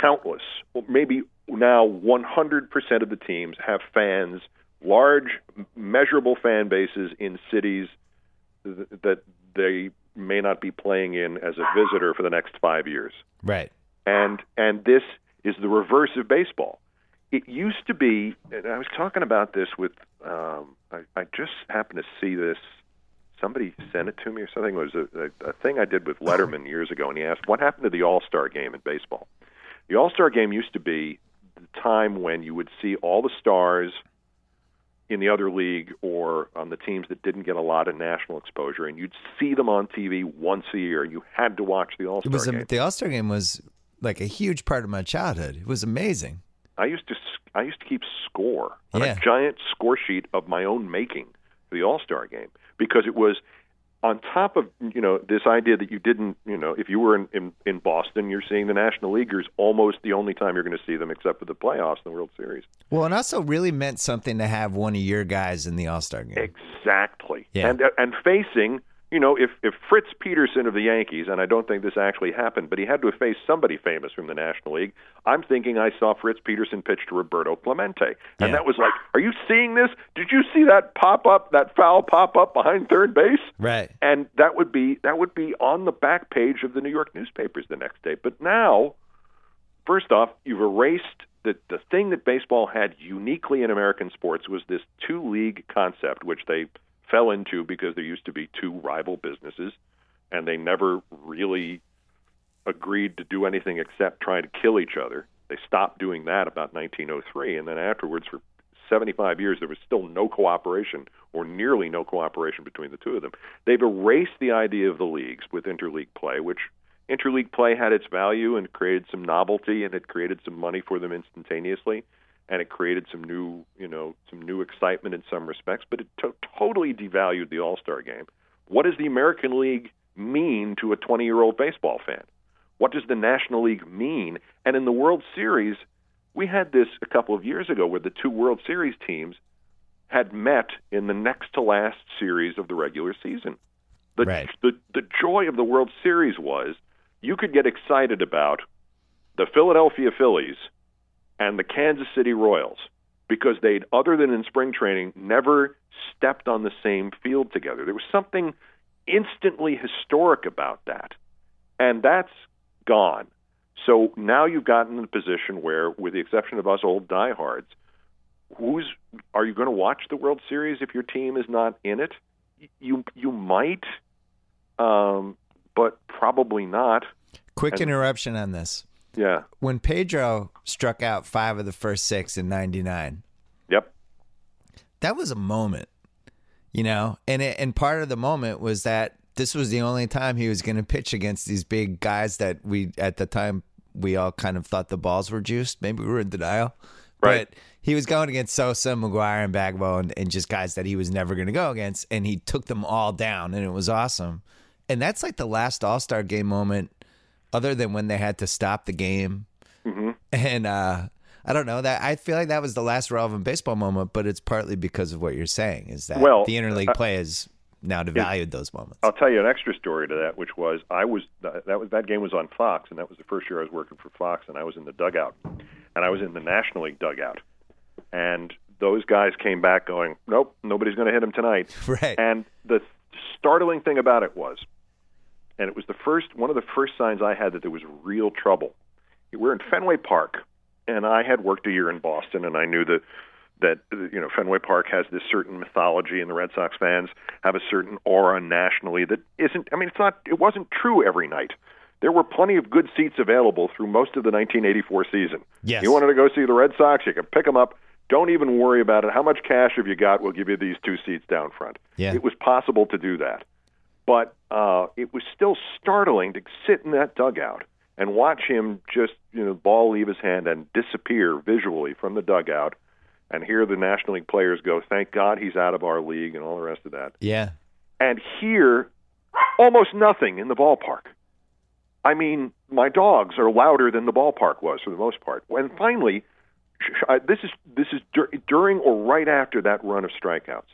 [SPEAKER 3] countless, maybe now 100% of the teams have fans, large, measurable fan bases in cities that they may not be playing in as a visitor for the next five years.
[SPEAKER 1] Right.
[SPEAKER 3] And and this is the reverse of baseball. It used to be, and I was talking about this with, um, I, I just happened to see this somebody sent it to me or something. It was a, a, a thing I did with Letterman years ago, and he asked, "What happened to the All Star Game in baseball?" The All Star Game used to be the time when you would see all the stars in the other league or on the teams that didn't get a lot of national exposure, and you'd see them on TV once a year. You had to watch the All Star game.
[SPEAKER 1] the All Star game was like a huge part of my childhood. It was amazing.
[SPEAKER 3] I used to I used to keep score on
[SPEAKER 1] Yeah.
[SPEAKER 3] a giant score sheet of my own making for the All Star game because it was on top of you know this idea that you didn't you know if you were in, in in Boston you're seeing the National Leaguers almost the only time you're going to see them except for the playoffs and the World Series.
[SPEAKER 1] Well, it also really meant something to have one of your guys in the All Star game.
[SPEAKER 3] Exactly.
[SPEAKER 1] Yeah.
[SPEAKER 3] And uh, and facing, you know, if if Fritz Peterson of the Yankees, and I don't think this actually happened, but he had to have faced somebody famous from the National League. I'm thinking I saw Fritz Peterson pitch to Roberto Clemente, and
[SPEAKER 1] Yeah.
[SPEAKER 3] that was like, are you seeing this? Did you see that pop up, that foul pop up behind third base?
[SPEAKER 1] Right.
[SPEAKER 3] And that would be that would be on the back page of the New York newspapers the next day. But now, first off, you've erased the the thing that baseball had uniquely in American sports was this two league concept, which they fell into because there used to be two rival businesses, and they never really agreed to do anything except try to kill each other. They stopped doing that about 1903, and then afterwards, for 75 years, there was still no cooperation or nearly no cooperation between the two of them. They've erased the idea of the leagues with interleague play, which interleague play had its value and created some novelty and it created some money for them instantaneously and it created some new, you know, some new excitement in some respects, but it to- totally devalued the All-Star game. What does the American League mean to a 20-year-old baseball fan? What does the National League mean? And in the World Series, we had this a couple of years ago where the two World Series teams had met in the next to last series of the regular season. The,
[SPEAKER 1] Right.
[SPEAKER 3] the the joy of the World Series was you could get excited about the Philadelphia Phillies and the Kansas City Royals because they'd other than in spring training never stepped on the same field together. There was something instantly historic about that. And that's gone. So now you've gotten in a position where, with the exception of us old diehards, who's are you going to watch the World Series if your team is not in it? You you might, um, but probably not.
[SPEAKER 1] Quick
[SPEAKER 3] And-
[SPEAKER 1] interruption on this.
[SPEAKER 3] Yeah.
[SPEAKER 1] When Pedro struck out five of the first six in '99,
[SPEAKER 3] Yep.
[SPEAKER 1] that was a moment, you know. And it, and part of the moment was that this was the only time he was going to pitch against these big guys that we at the time we all kind of thought the balls were juiced. Maybe we were in denial,
[SPEAKER 3] Right.
[SPEAKER 1] but he was going against Sosa, McGwire, and Bagwell, and, and just guys that he was never going to go against, and he took them all down, and it was awesome. And that's like the last All Star game moment, other than when they had to stop the game
[SPEAKER 3] Mm-hmm.
[SPEAKER 1] and uh, I don't know that I feel like that was the last relevant baseball moment, but it's partly because of what you're saying is that
[SPEAKER 3] Well,
[SPEAKER 1] the interleague play has now devalued those moments.
[SPEAKER 3] I'll tell you an extra story to that, which was I was that was that game was on Fox, and that was the first year I was working for Fox, and I was in the dugout, and I was in the National League dugout, and those guys came back going, "Nope, nobody's going to hit him tonight."
[SPEAKER 1] Right.
[SPEAKER 3] And the startling thing about it was, and it was the first one of the first signs I had that there was real trouble. We're in Fenway Park, and I had worked a year in Boston, and I knew that that you know Fenway Park has this certain mythology, and the Red Sox fans have a certain aura nationally that isn't. I mean, it's not. It wasn't true every night. There were plenty of good seats available through most of the 1984 season.
[SPEAKER 1] Yes.
[SPEAKER 3] You wanted to go see the Red Sox, you could pick them up. Don't even worry about it. How much cash have you got? We'll give you these two seats down front.
[SPEAKER 1] Yeah.
[SPEAKER 3] It was possible to do that, but uh, it was still startling to sit in that dugout and watch him just you know ball leave his hand and disappear visually from the dugout, and hear the National League players go, "Thank God he's out of our league," and all the rest of that
[SPEAKER 1] yeah.
[SPEAKER 3] and hear almost nothing in the ballpark. I mean, my dogs are louder than the ballpark was for the most part. And finally, sh- sh- I- this is this is dur- during or right after that run of strikeouts.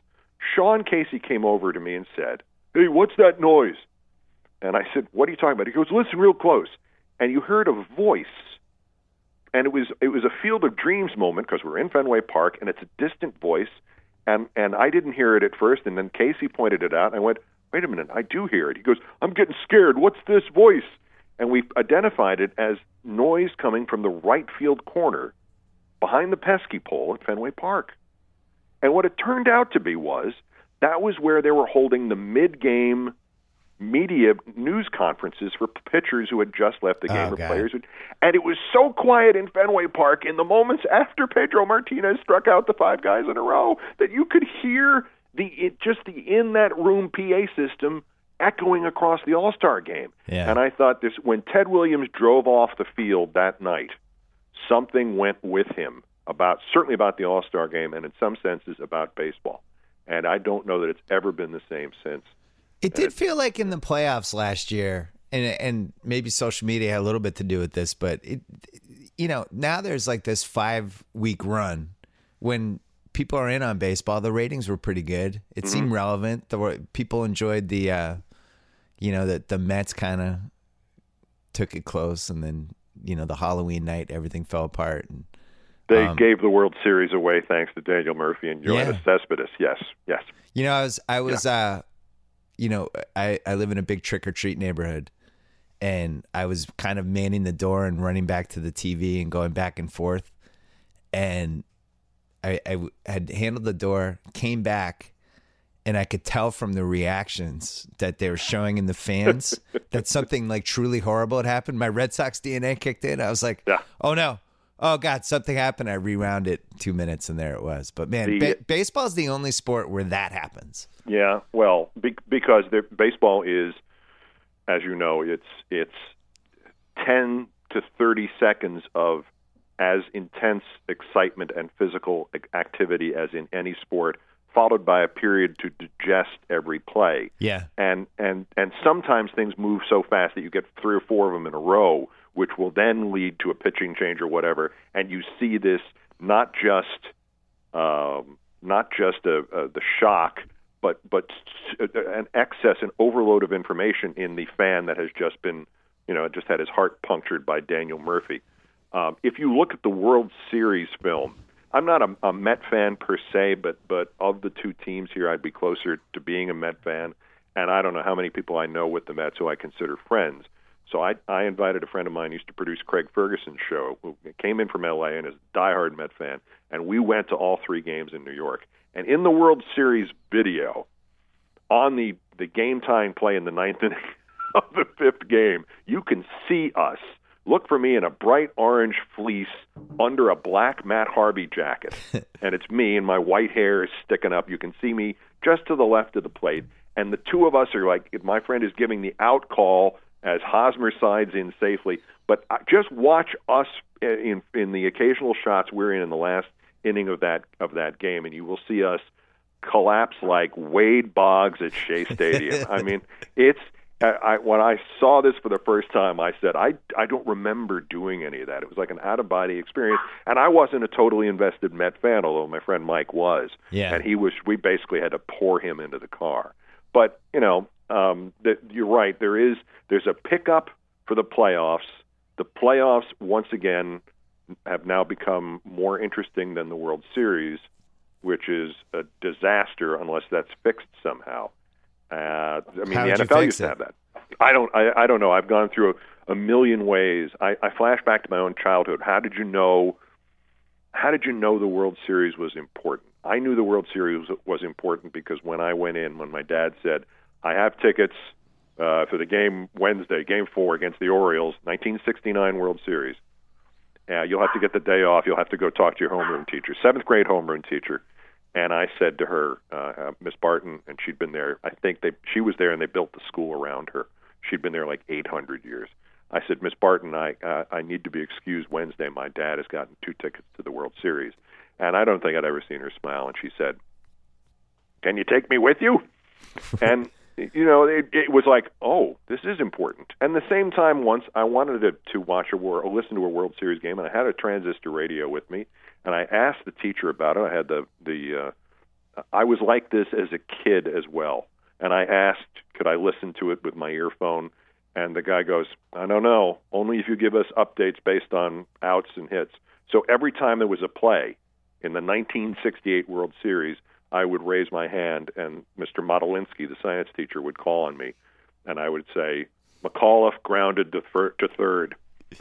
[SPEAKER 3] Sean Casey came over to me and said, "Hey, what's that noise?" And I said, "What are you talking about?" He goes, "Listen real close." And you heard a voice, and it was it was a Field of Dreams moment because we're in Fenway Park, and it's a distant voice, and and I didn't hear it at first, and then Casey pointed it out, and I went, "Wait a minute, I do hear it." He goes, "I'm getting scared. What's this voice?" And we identified it as noise coming from the right field corner behind the pesky pole at Fenway Park. And what it turned out to be was that was where they were holding the mid-game media news conferences for pitchers who had just left the game
[SPEAKER 1] Oh,
[SPEAKER 3] or players. Who, and it was so quiet in Fenway Park in the moments after Pedro Martinez struck out the five guys in a row that you could hear the it, just the in that room PA system echoing across the All Star game.
[SPEAKER 1] Yeah.
[SPEAKER 3] And I thought this when Ted Williams drove off the field that night, something went with him about certainly about the All Star game and in some senses about baseball. And I don't know that it's ever been the same since.
[SPEAKER 1] It did feel like in the playoffs last year, and and maybe social media had a little bit to do with this, but it, you know, now there's like this five week run when people are in on baseball. The ratings were pretty good. It seemed relevant. The people enjoyed the, uh, you know, that the Mets kind of took it close, and then you know the Halloween night everything fell apart. And
[SPEAKER 3] They
[SPEAKER 1] Um,
[SPEAKER 3] gave the World Series away thanks to Daniel Murphy and Yoenis Cespedes. Yes, yes.
[SPEAKER 1] You know, I was I was uh you know, I I live in a big trick or treat neighborhood and I was kind of manning the door and running back to the TV and going back and forth and I, I had handled the door, came back and I could tell from the reactions that they were showing in the fans that something like truly horrible had happened. My Red Sox DNA kicked in. I was like,
[SPEAKER 3] Yeah.
[SPEAKER 1] "Oh no. Oh God, something happened." I rewound it 2 minutes and there it was. But man,
[SPEAKER 3] The-
[SPEAKER 1] ba- baseball's the only sport where that happens.
[SPEAKER 3] Yeah, well, be- because baseball is, as you know, it's it's ten to thirty seconds of as intense excitement and physical activity as in any sport, followed by a period to digest every play.
[SPEAKER 1] Yeah.
[SPEAKER 3] and and and sometimes things move so fast that you get three or four of them in a row, which will then lead to a pitching change or whatever, and you see this not just um, not just a, a, the shock, but but an excess and overload of information in the fan that has just been, you know, just had his heart punctured by Daniel Murphy. Um, if you look at the World Series film, I'm not a, a Met fan per se, but but of the two teams here, I'd be closer to being a Met fan. And I don't know how many people I know with the Mets who I consider friends. So I, I invited a friend of mine who used to produce Craig Ferguson's show, who came in from L.A. and is a diehard Met fan, and we went to all three games in New York. And in the World Series video, on the the game time play in the ninth inning of the fifth game, you can see us. Look for me in a bright orange fleece under a black Matt Harvey jacket, and it's me, and my white hair is sticking up. You can see me just to the left of the plate, and the two of us are like, my friend is giving the out call as Hosmer sides in safely. But uh, just watch us in in the occasional shots we're in in the last inning of that of that game, and you will see us collapse like Wade Boggs at Shea Stadium. I mean, it's I, when I saw this for the first time, I said, I, I don't remember doing any of that. It was like an out of body experience. And I wasn't a totally invested Met fan, although my friend Mike was.
[SPEAKER 1] Yeah.
[SPEAKER 3] And he was, we basically had to pour him into the car. But, you know, um, that you're right. There is, there's a pickup for the playoffs. The playoffs, once again, have now become more interesting than the World Series, which is a disaster unless that's fixed somehow. Uh, I mean,
[SPEAKER 1] How
[SPEAKER 3] the NFL used to
[SPEAKER 1] it?
[SPEAKER 3] have that. I don't. I, I don't know. I've gone through a, a million ways. I, I flash back to my own childhood. How did you know? How did you know the World Series was important? I knew the World Series was, was important because when I went in, when my dad said, "I have tickets uh, for the game Wednesday, Game Four against the Orioles, 1969 World Series," uh, you'll have to get the day off. You'll have to go talk to your homeroom teacher, seventh grade homeroom teacher. And I said to her, uh, uh, Miss Barton, and she'd been there. I think they she was there, and they built the school around her. She'd been there like 800 years. I said, Miss Barton, I uh, I need to be excused Wednesday. My dad has gotten two tickets to the World Series, and I don't think I'd ever seen her smile. And she said, Can you take me with you? and you know, it, it was like, oh, this is important. And the same time, once I wanted to, to watch a war, or listen to a World Series game, and I had a transistor radio with me, and I asked the teacher about it. I had the the uh, I was like this as a kid as well, and I asked, could I listen to it with my earphone? And the guy goes, I don't know, only if you give us updates based on outs and hits. So every time there was a play in the 1968 World Series, I would raise my hand, and Mr. Modelinsky, the science teacher, would call on me, and I would say, McAuliffe grounded to, thir- to third.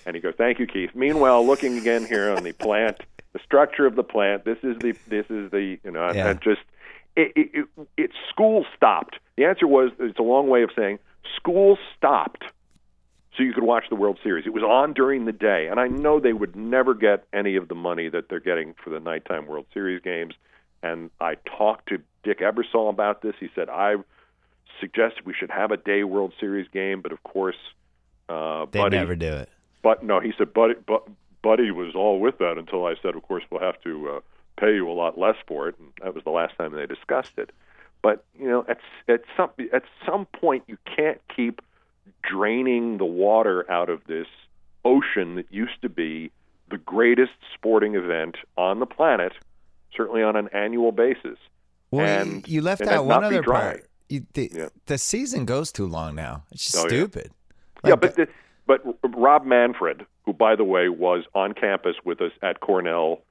[SPEAKER 3] And he goes, "Thank you, Keith." Meanwhile, looking again here on the plant, the structure of the plant. This is the this is the you know,
[SPEAKER 1] Yeah.
[SPEAKER 3] and just it, it, it, it school stopped. The answer was it's a long way of saying school stopped so you could watch the World Series. It was on during the day, and I know they would never get any of the money that they're getting for the nighttime World Series games. And I talked to Dick Ebersol about this. He said I suggested we should have a day World Series game, but of course, uh,
[SPEAKER 1] They
[SPEAKER 3] Buddy,
[SPEAKER 1] never do it.
[SPEAKER 3] but no, he said Buddy, Bu- Buddy was all with that until I said, of course, we'll have to uh, pay you a lot less for it, and that was the last time they discussed it. But you know, at at some at some point, you can't keep draining the water out of this ocean that used to be the greatest sporting event on the planet, certainly on an annual basis.
[SPEAKER 1] Well,
[SPEAKER 3] and-
[SPEAKER 1] you left
[SPEAKER 3] and
[SPEAKER 1] out one other part. You, the,
[SPEAKER 3] Yeah.
[SPEAKER 1] the season goes too long now. It's just
[SPEAKER 3] Oh,
[SPEAKER 1] stupid.
[SPEAKER 3] yeah,
[SPEAKER 1] Like,
[SPEAKER 3] but the, but Rob Manfred, who by the way was on campus with us at Cornell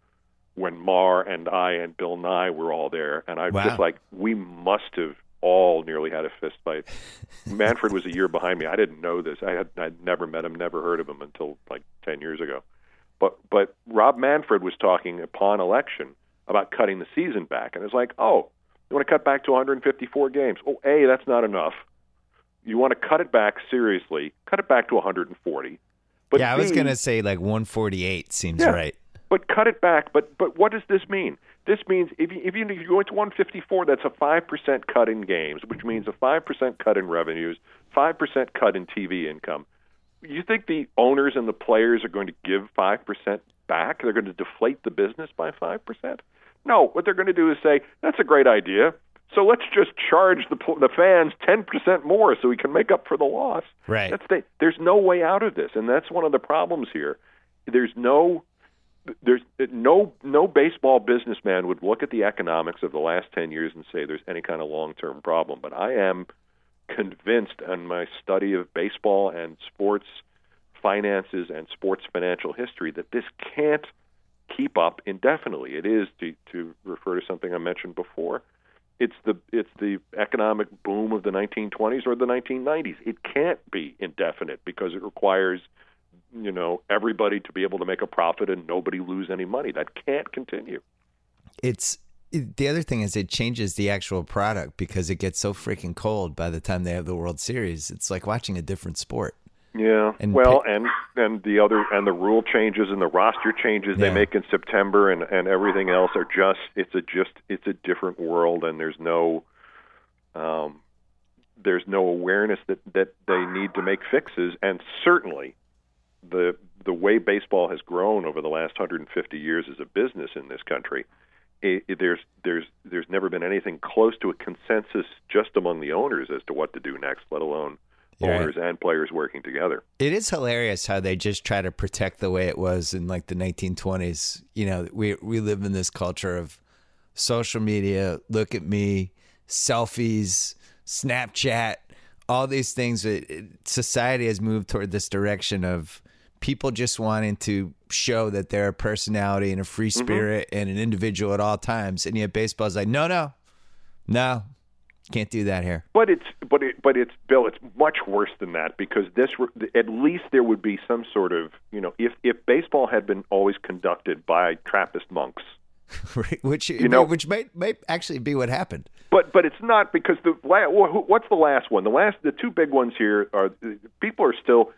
[SPEAKER 3] when Marr and I and Bill Nye were all there, and I
[SPEAKER 1] Wow.
[SPEAKER 3] just like we must have all nearly had a fist fight. Manfred was a year behind me. I didn't know this. I had I'd never met him, never heard of him until like ten years ago. But but Rob Manfred was talking upon election about cutting the season back, and it's like, oh, you want to cut back to 154 games? Oh, a that's not enough. You want to cut it back seriously? Cut it back to 140. But
[SPEAKER 1] yeah, I was gonna say like 148 seems
[SPEAKER 3] Yeah.
[SPEAKER 1] right.
[SPEAKER 3] but cut it back. But but what does this mean? This means if you, if you if you go into 154, that's a five percent cut in games, which means a five percent cut in revenues, five percent cut in TV income. You think the owners and the players are going to give five percent back? They're going to deflate the business by five percent? No. What they're going to do is say that's a great idea. So let's just charge the the fans ten percent more so we can make up for the loss.
[SPEAKER 1] Right.
[SPEAKER 3] That's the, there's no way out of this, and that's one of the problems here. There's no there's no no baseball businessman would look at the economics of the last 10 years and say there's any kind of long-term problem but i am convinced in my study of baseball and sports finances and sports financial history that this can't keep up indefinitely it is to to refer to something i mentioned before it's the it's the economic boom of the 1920s or the 1990s it can't be indefinite because it requires you know everybody to be able to make a profit and nobody lose any money. That can't continue.
[SPEAKER 1] It's the other thing is it changes the actual product because it gets so freaking cold by the time they have the World Series. It's like watching a different sport.
[SPEAKER 3] Yeah.
[SPEAKER 1] And
[SPEAKER 3] well, and and the other and the rule changes and the roster changes
[SPEAKER 1] Yeah.
[SPEAKER 3] they make in September and and everything else are just it's a just it's a different world and there's no um there's no awareness that that they need to make fixes and certainly the the way baseball has grown over the last 150 years as a business in this country it, it- there's there's there's never been anything close to a consensus just among the owners as to what to do next let alone
[SPEAKER 1] right.
[SPEAKER 3] owners and players working together
[SPEAKER 1] It is hilarious how they just try to protect the way it was in like the 1920s. You know, we we live in this culture of social media, look at me, selfies, Snapchat, all these things. It- society has moved toward this direction of people just wanting to show that they're a personality and a free mm-hmm. spirit and an individual at all times. And yet baseball's like, no, no, no, can't do that here.
[SPEAKER 3] But it's but it but it's Bill. It's much worse than that because this at least there would be some sort of you know if if baseball had been always conducted by Trappist monks.
[SPEAKER 1] Right, which
[SPEAKER 3] You know-
[SPEAKER 1] which might might actually be what happened.
[SPEAKER 3] But but it's not because the la- wh- who- what's the last one? The last the two big ones here are people are still.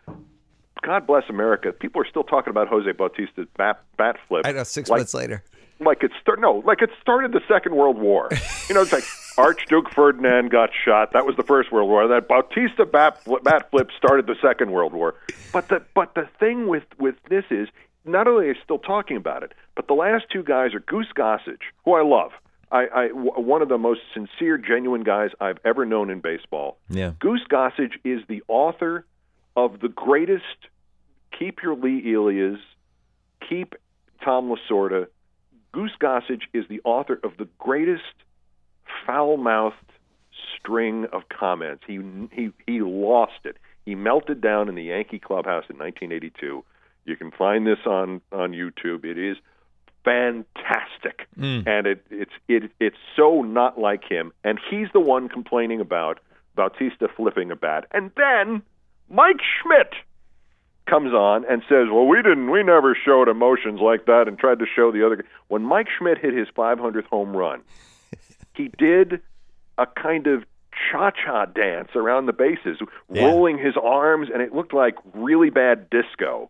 [SPEAKER 3] God bless America. People are still talking about Jose Bautista's bat bat flip.
[SPEAKER 1] I know six
[SPEAKER 3] like,
[SPEAKER 1] months later.
[SPEAKER 3] like it start no, like it started the Second World War. You know, it's like Archduke Ferdinand got shot. That was the First World War. That Bautista bat, bat flip started the Second World War. But the but the thing with with this is not only are they still talking about it, but the last two guys are Goose Gossage, who I love. I, I w- one of the most sincere, genuine guys I've ever known in baseball.
[SPEAKER 1] Yeah.
[SPEAKER 3] Goose Gossage is the author of the greatest Keep Your Lee Elias, Keep Tom Lasorda. Goose Gossage is the author of the greatest foul-mouthed string of comments. He he he lost it. He melted down in the Yankee clubhouse in 1982. You can find this on on YouTube. It is fantastic, mm. and it it's it it's so not like him. And he's the one complaining about Bautista flipping a bat, and then Mike Schmidt comes on and says, "Well, we didn't, we never showed emotions like that," and tried to show the other. When Mike Schmidt hit his 500th home run, he did a kind of cha-cha dance around the bases,
[SPEAKER 1] Yeah.
[SPEAKER 3] rolling his arms, and it looked like really bad disco.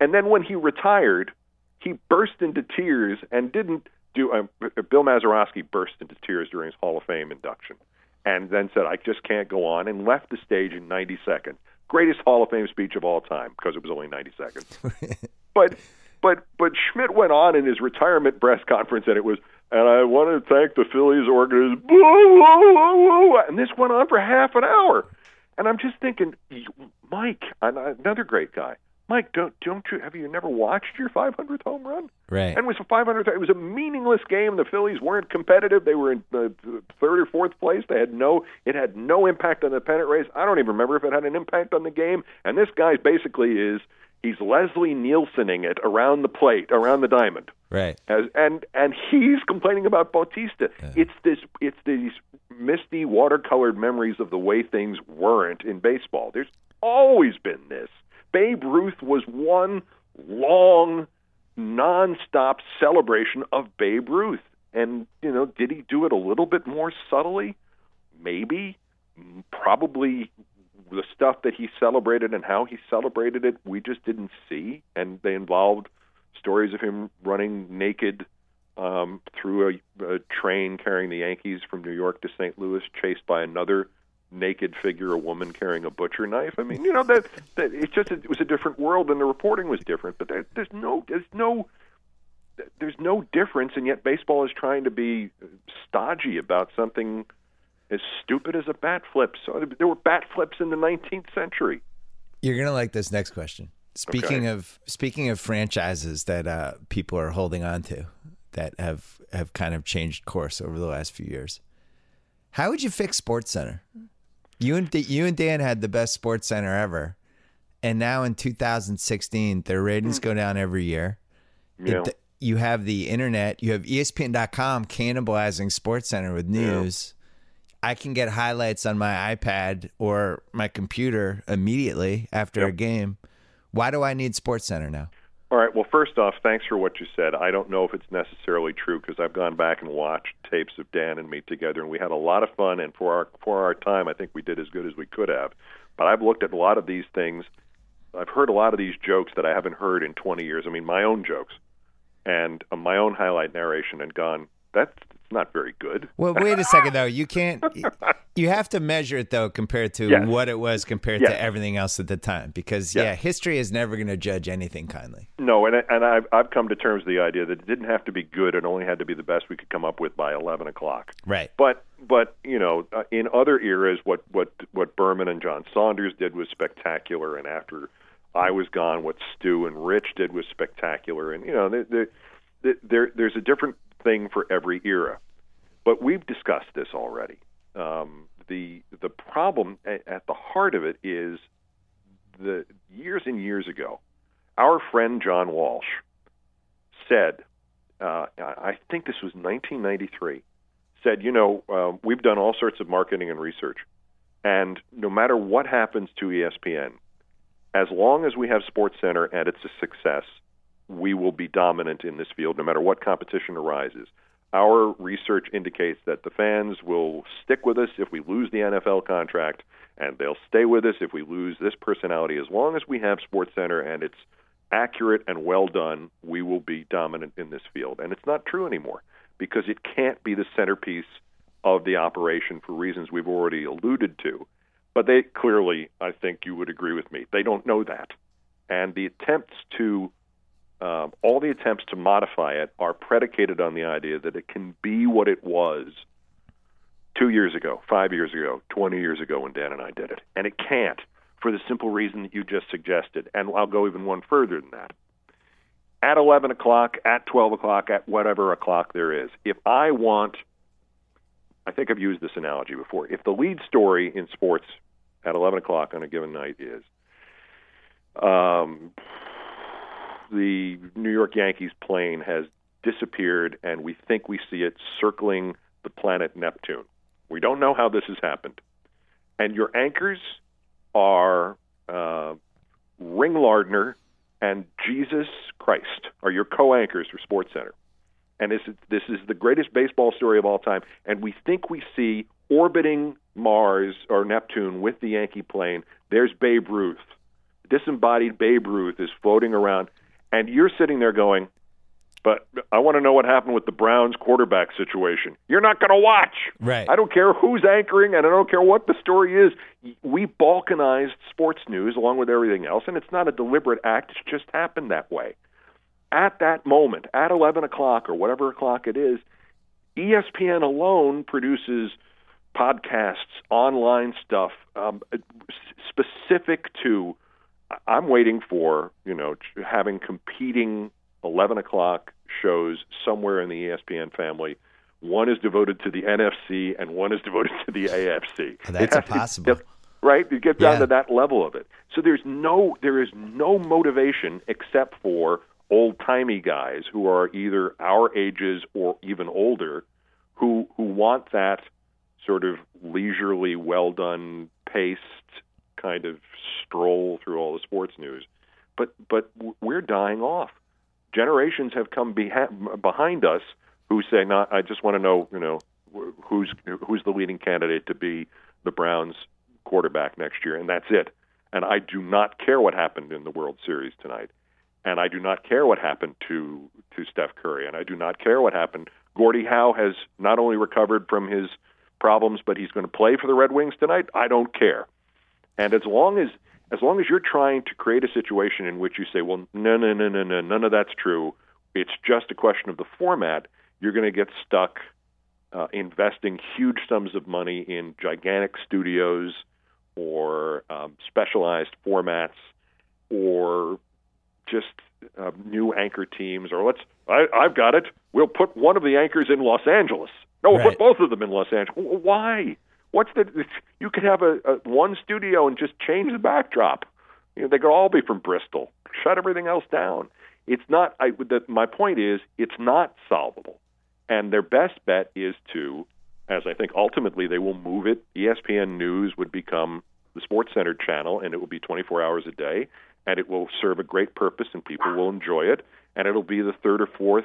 [SPEAKER 3] And then when he retired, he burst into tears and didn't do. Uh, Bill Mazeroski burst into tears during his Hall of Fame induction, and then said, "I just can't go on," and left the stage in 90 seconds. Greatest Hall of Fame speech of all time because it was only 90 seconds. but but but Schmidt went on in his retirement press conference, and it was, and I want to thank the Phillies organization. And this went on for half an hour, and I'm just thinking, Mike, another great guy. Mike, don't don't you have you never watched your 500th home run?
[SPEAKER 1] Right.
[SPEAKER 3] And it was a 500th. It was a meaningless game. The Phillies weren't competitive. They were in uh, third or fourth place. They had no. It had no impact on the pennant race. I don't even remember if it had an impact on the game. And this guy basically is he's Leslie Nielsening it around the plate, around the diamond.
[SPEAKER 1] Right.
[SPEAKER 3] As, and and he's complaining about Bautista. It's this it's these misty watercolored memories of the way things weren't in baseball. There's always been this. Babe Ruth was one long nonstop celebration of Babe Ruth. And you know, did he do it a little bit more subtly? Maybe. Probably the stuff that he celebrated and how he celebrated it, we just didn't see, and they involved stories of him running naked um, through a, a train carrying the Yankees from New York to St. Louis, chased by another naked figure, a woman carrying a butcher knife. I mean, you know that that it's just it was a different world, and the reporting was different. But there, there's no there's no there's no difference, and yet baseball is trying to be stodgy about something as stupid as a bat flip. So there were bat flips in the 19th century.
[SPEAKER 1] You're gonna like this next question. Speaking of speaking of franchises that uh, people are holding on to that have have kind of changed course over the last few years, how would you fix SportsCenter? You and you and Dan had the best SportsCenter ever, and now in 2016, their ratings go down every year.
[SPEAKER 3] Yeah.
[SPEAKER 1] It- you have the internet. You have ESPN.com cannibalizing SportsCenter with news. I can get highlights on my iPad or my computer immediately after a game. Why do I need SportsCenter now?
[SPEAKER 3] All right. Well, first off, thanks for what you said. I don't know if it's necessarily true because I've gone back and watched tapes of Dan and me together, and we had a lot of fun. And for our for our time, I think we did as good as we could have. But I've looked at a lot of these things. I've heard a lot of these jokes that I haven't heard in 20 years. I mean, my own jokes and uh, my own highlight narration, and gone. That's not very good.
[SPEAKER 1] Well, wait a second though. You can't. You have to measure it though compared to
[SPEAKER 3] Yes.
[SPEAKER 1] what it was compared
[SPEAKER 3] Yes.
[SPEAKER 1] to everything else at the time. Because
[SPEAKER 3] Yes.
[SPEAKER 1] yeah, history is never going to judge anything kindly.
[SPEAKER 3] No, and and I've I've come to terms with the idea that it didn't have to be good; it only had to be the best we could come up with by 11 o'clock.
[SPEAKER 1] Right.
[SPEAKER 3] But but you know, uh, in other eras, what what what Berman and John Saunders did was spectacular, and after I was gone, what Stu and Rich did was spectacular, and you know, there there, there there's a different thing for every era. But we've discussed this already. Um, the the problem at, at the heart of it is the years and years ago, our friend John Walsh said, uh, I think this was 1993 said, you know, uh, we've done all sorts of marketing and research, and no matter what happens to ESPN, as long as we have SportsCenter and it's a success, we will be dominant in this field, no matter what competition arises. Our research indicates that the fans will stick with us if we lose the NFL contract, and they'll stay with us if we lose this personality. As long as we have SportsCenter and it's accurate and well done, we will be dominant in this field. And it's not true anymore because it can't be the centerpiece of the operation for reasons we've already alluded to. But they clearly, I think you would agree with me, they don't know that. And the attempts to, um, all the attempts to modify it are predicated on the idea that it can be what it was two years ago, five years ago, 20 years ago when Dan and I did it. And it can't for the simple reason that you just suggested. And I'll go even one further than that at 11 o'clock, at 12 o'clock, at whatever o'clock there is. If I want, I think I've used this analogy before. If the lead story in sports at 11 o'clock on a given night is um, the New York Yankees plane has disappeared and we think we see it circling the planet Neptune. We don't know how this has happened. And your anchors are uh, Ring Lardner and Jesus Christ are your co-anchors for SportsCenter. And this is, this is the greatest baseball story of all time. And we think we see orbiting Mars or Neptune with the Yankee plane. There's Babe Ruth. Disembodied Babe Ruth is floating around. And you're sitting there going, but I want to know what happened with the Browns quarterback situation. You're not going to watch.
[SPEAKER 1] Right.
[SPEAKER 3] I don't care who's anchoring, and I don't care what the story is. We balkanized sports news along with everything else, and it's not a deliberate act. It's just happened that way. At that moment, at 11 o'clock or whatever o'clock it is, ESPN alone produces podcasts, online stuff um, specific to. I'm waiting for you know having competing 11 o'clock shows somewhere in the ESPN family. One is devoted to the NFC and one is devoted to the AFC.
[SPEAKER 1] That's impossible.
[SPEAKER 3] right? You get down
[SPEAKER 1] Yeah.
[SPEAKER 3] to that level of it. So there's no there is no motivation except for old timey guys who are either our ages or even older who who want that sort of leisurely, well done, paced kind of stroll through all the sports news. But but we're dying off. Generations have come beha- behind us who say, "Not, I just want to know, you know, who's who's the leading candidate to be the Browns quarterback next year, and that's it." And I do not care what happened in the World Series tonight, and I do not care what happened to to Steph Curry, and I do not care what happened. Gordie Howe has not only recovered from his problems, but he's going to play for the Red Wings tonight. I don't care. And as long as as long as you're trying to create a situation in which you say, well, no, no, no, no, no, none of that's true. It's just a question of the format. You're going to get stuck uh, investing huge sums of money in gigantic studios or um, specialized formats or just uh, new anchor teams. Or let's, I, I've got it. We'll put one of the anchors in Los Angeles. No, we'll
[SPEAKER 1] Right.
[SPEAKER 3] put both of them in Los Angeles. Why? What's the? You could have a, a one studio and just change the backdrop. You know, they could all be from Bristol. Shut everything else down. It's not. I, the, my point is, it's not solvable. And their best bet is to, as I think ultimately they will move it. ESPN News would become the SportsCenter channel, and it will be 24 hours a day. and it will serve a great purpose, and people will enjoy it, and it'll be the third or fourth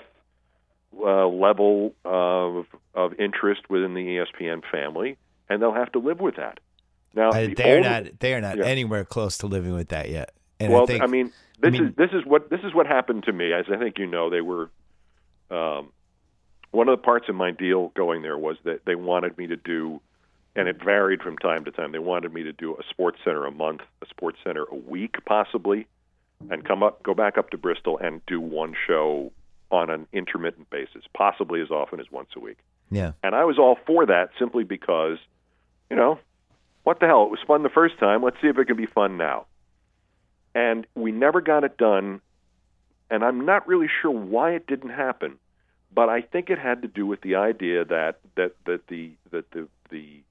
[SPEAKER 3] uh, level of of interest within the ESPN family, and they'll have to live with that. Now
[SPEAKER 1] Uh,
[SPEAKER 3] the
[SPEAKER 1] they're
[SPEAKER 3] only-
[SPEAKER 1] not. They're not
[SPEAKER 3] Yeah.
[SPEAKER 1] anywhere close to living with that yet. And
[SPEAKER 3] well,
[SPEAKER 1] I think,
[SPEAKER 3] mean, this
[SPEAKER 1] mean-
[SPEAKER 3] is this is what this is what happened to me. As I think you know, they were um, one of the parts of my deal going there was that they wanted me to do, and it varied from time to time. They wanted me to do a SportsCenter a month, a SportsCenter a week, possibly, and come up, go back up to Bristol and do one show on an intermittent basis, possibly as often as once a week.
[SPEAKER 1] yeah,
[SPEAKER 3] And I was all for that simply because, you know, what the hell? It was fun the first time. Let's see if it can be fun now. And we never got it done. And I'm not really sure why it didn't happen, but I think it had to do with the idea that that that the that the the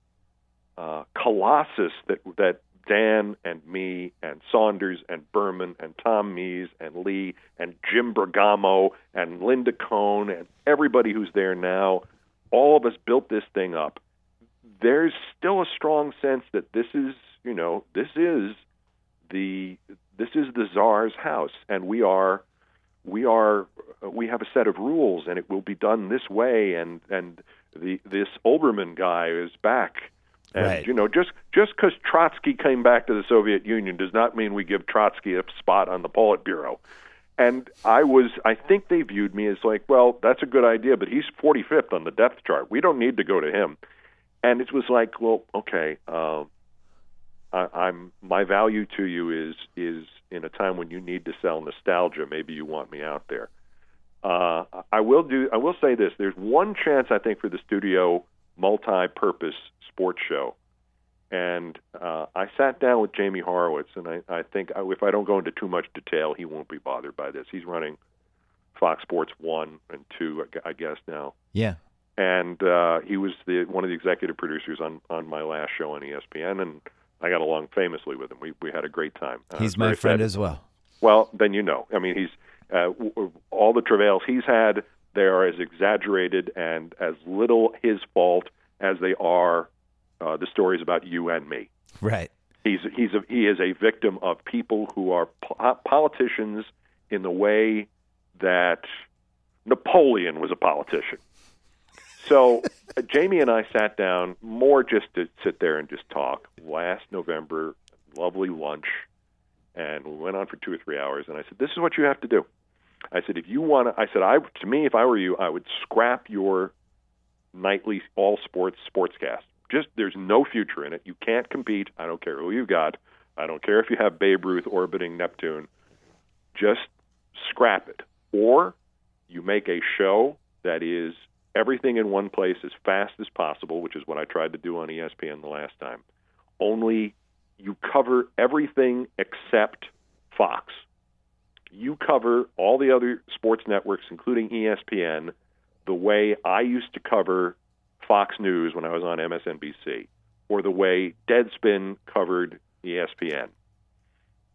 [SPEAKER 3] uh, colossus that that Dan and me and Saunders and Berman and Tom Mees and Ley and Jim Bergamo and Linda Cohn and everybody who's there now, all of us built this thing up. There's still a strong sense that this is, you know, this is the this is the czar's house, and we are we are we have a set of rules, and it will be done this way, and and the this Olbermann guy is back. And
[SPEAKER 1] Right.
[SPEAKER 3] you know, just just because Trotsky came back to the Soviet Union does not mean we give Trotsky a spot on the Politburo. And I was, I think they viewed me as like, well, that's a good idea, but he's 45th on the depth chart. We don't need to go to him. And it was like, well, okay, uh, I, I'm my value to you is is in a time when you need to sell nostalgia. Maybe you want me out there. Uh, I will do. I will say this: there's one chance I think for the studio multi-purpose sports show, and uh, I sat down with Jamie Horowitz, and I, I think I, if I don't go into too much detail, he won't be bothered by this. He's running Fox Sports One and Two, I I guess now
[SPEAKER 1] yeah.
[SPEAKER 3] And uh, he was the one of the executive producers on on my last show on ESPN, and I got along famously with him. We we had a great time. Was
[SPEAKER 1] He's my friend
[SPEAKER 3] sad-
[SPEAKER 1] as well.
[SPEAKER 3] Well, then you know. I mean, he's uh, w- w- all the travails he's had. They are as exaggerated and as little his fault as they are uh, the stories about you and me.
[SPEAKER 1] Right.
[SPEAKER 3] He's he's a, he is a victim of people who are po- politicians in the way that Napoleon was a politician. So uh, Jamie and I sat down more just to sit there and just talk last November. Lovely lunch, and we went on for two or three hours. And I said, "This is what you have to do." I said, "If you want to," I said, "I to me, if I were you, I would scrap your nightly all sports sportscast. Just there's no future in it. You can't compete. I don't care who you've got. I don't care if you have Babe Ruth orbiting Neptune. Just scrap it. Or you make a show that is everything in one place as fast as possible, which is what I tried to do on ESPN the last time. Only you cover everything except Fox. You cover all the other sports networks, including ESPN, the way I used to cover Fox News when I was on MSNBC, or the way Deadspin covered ESPN.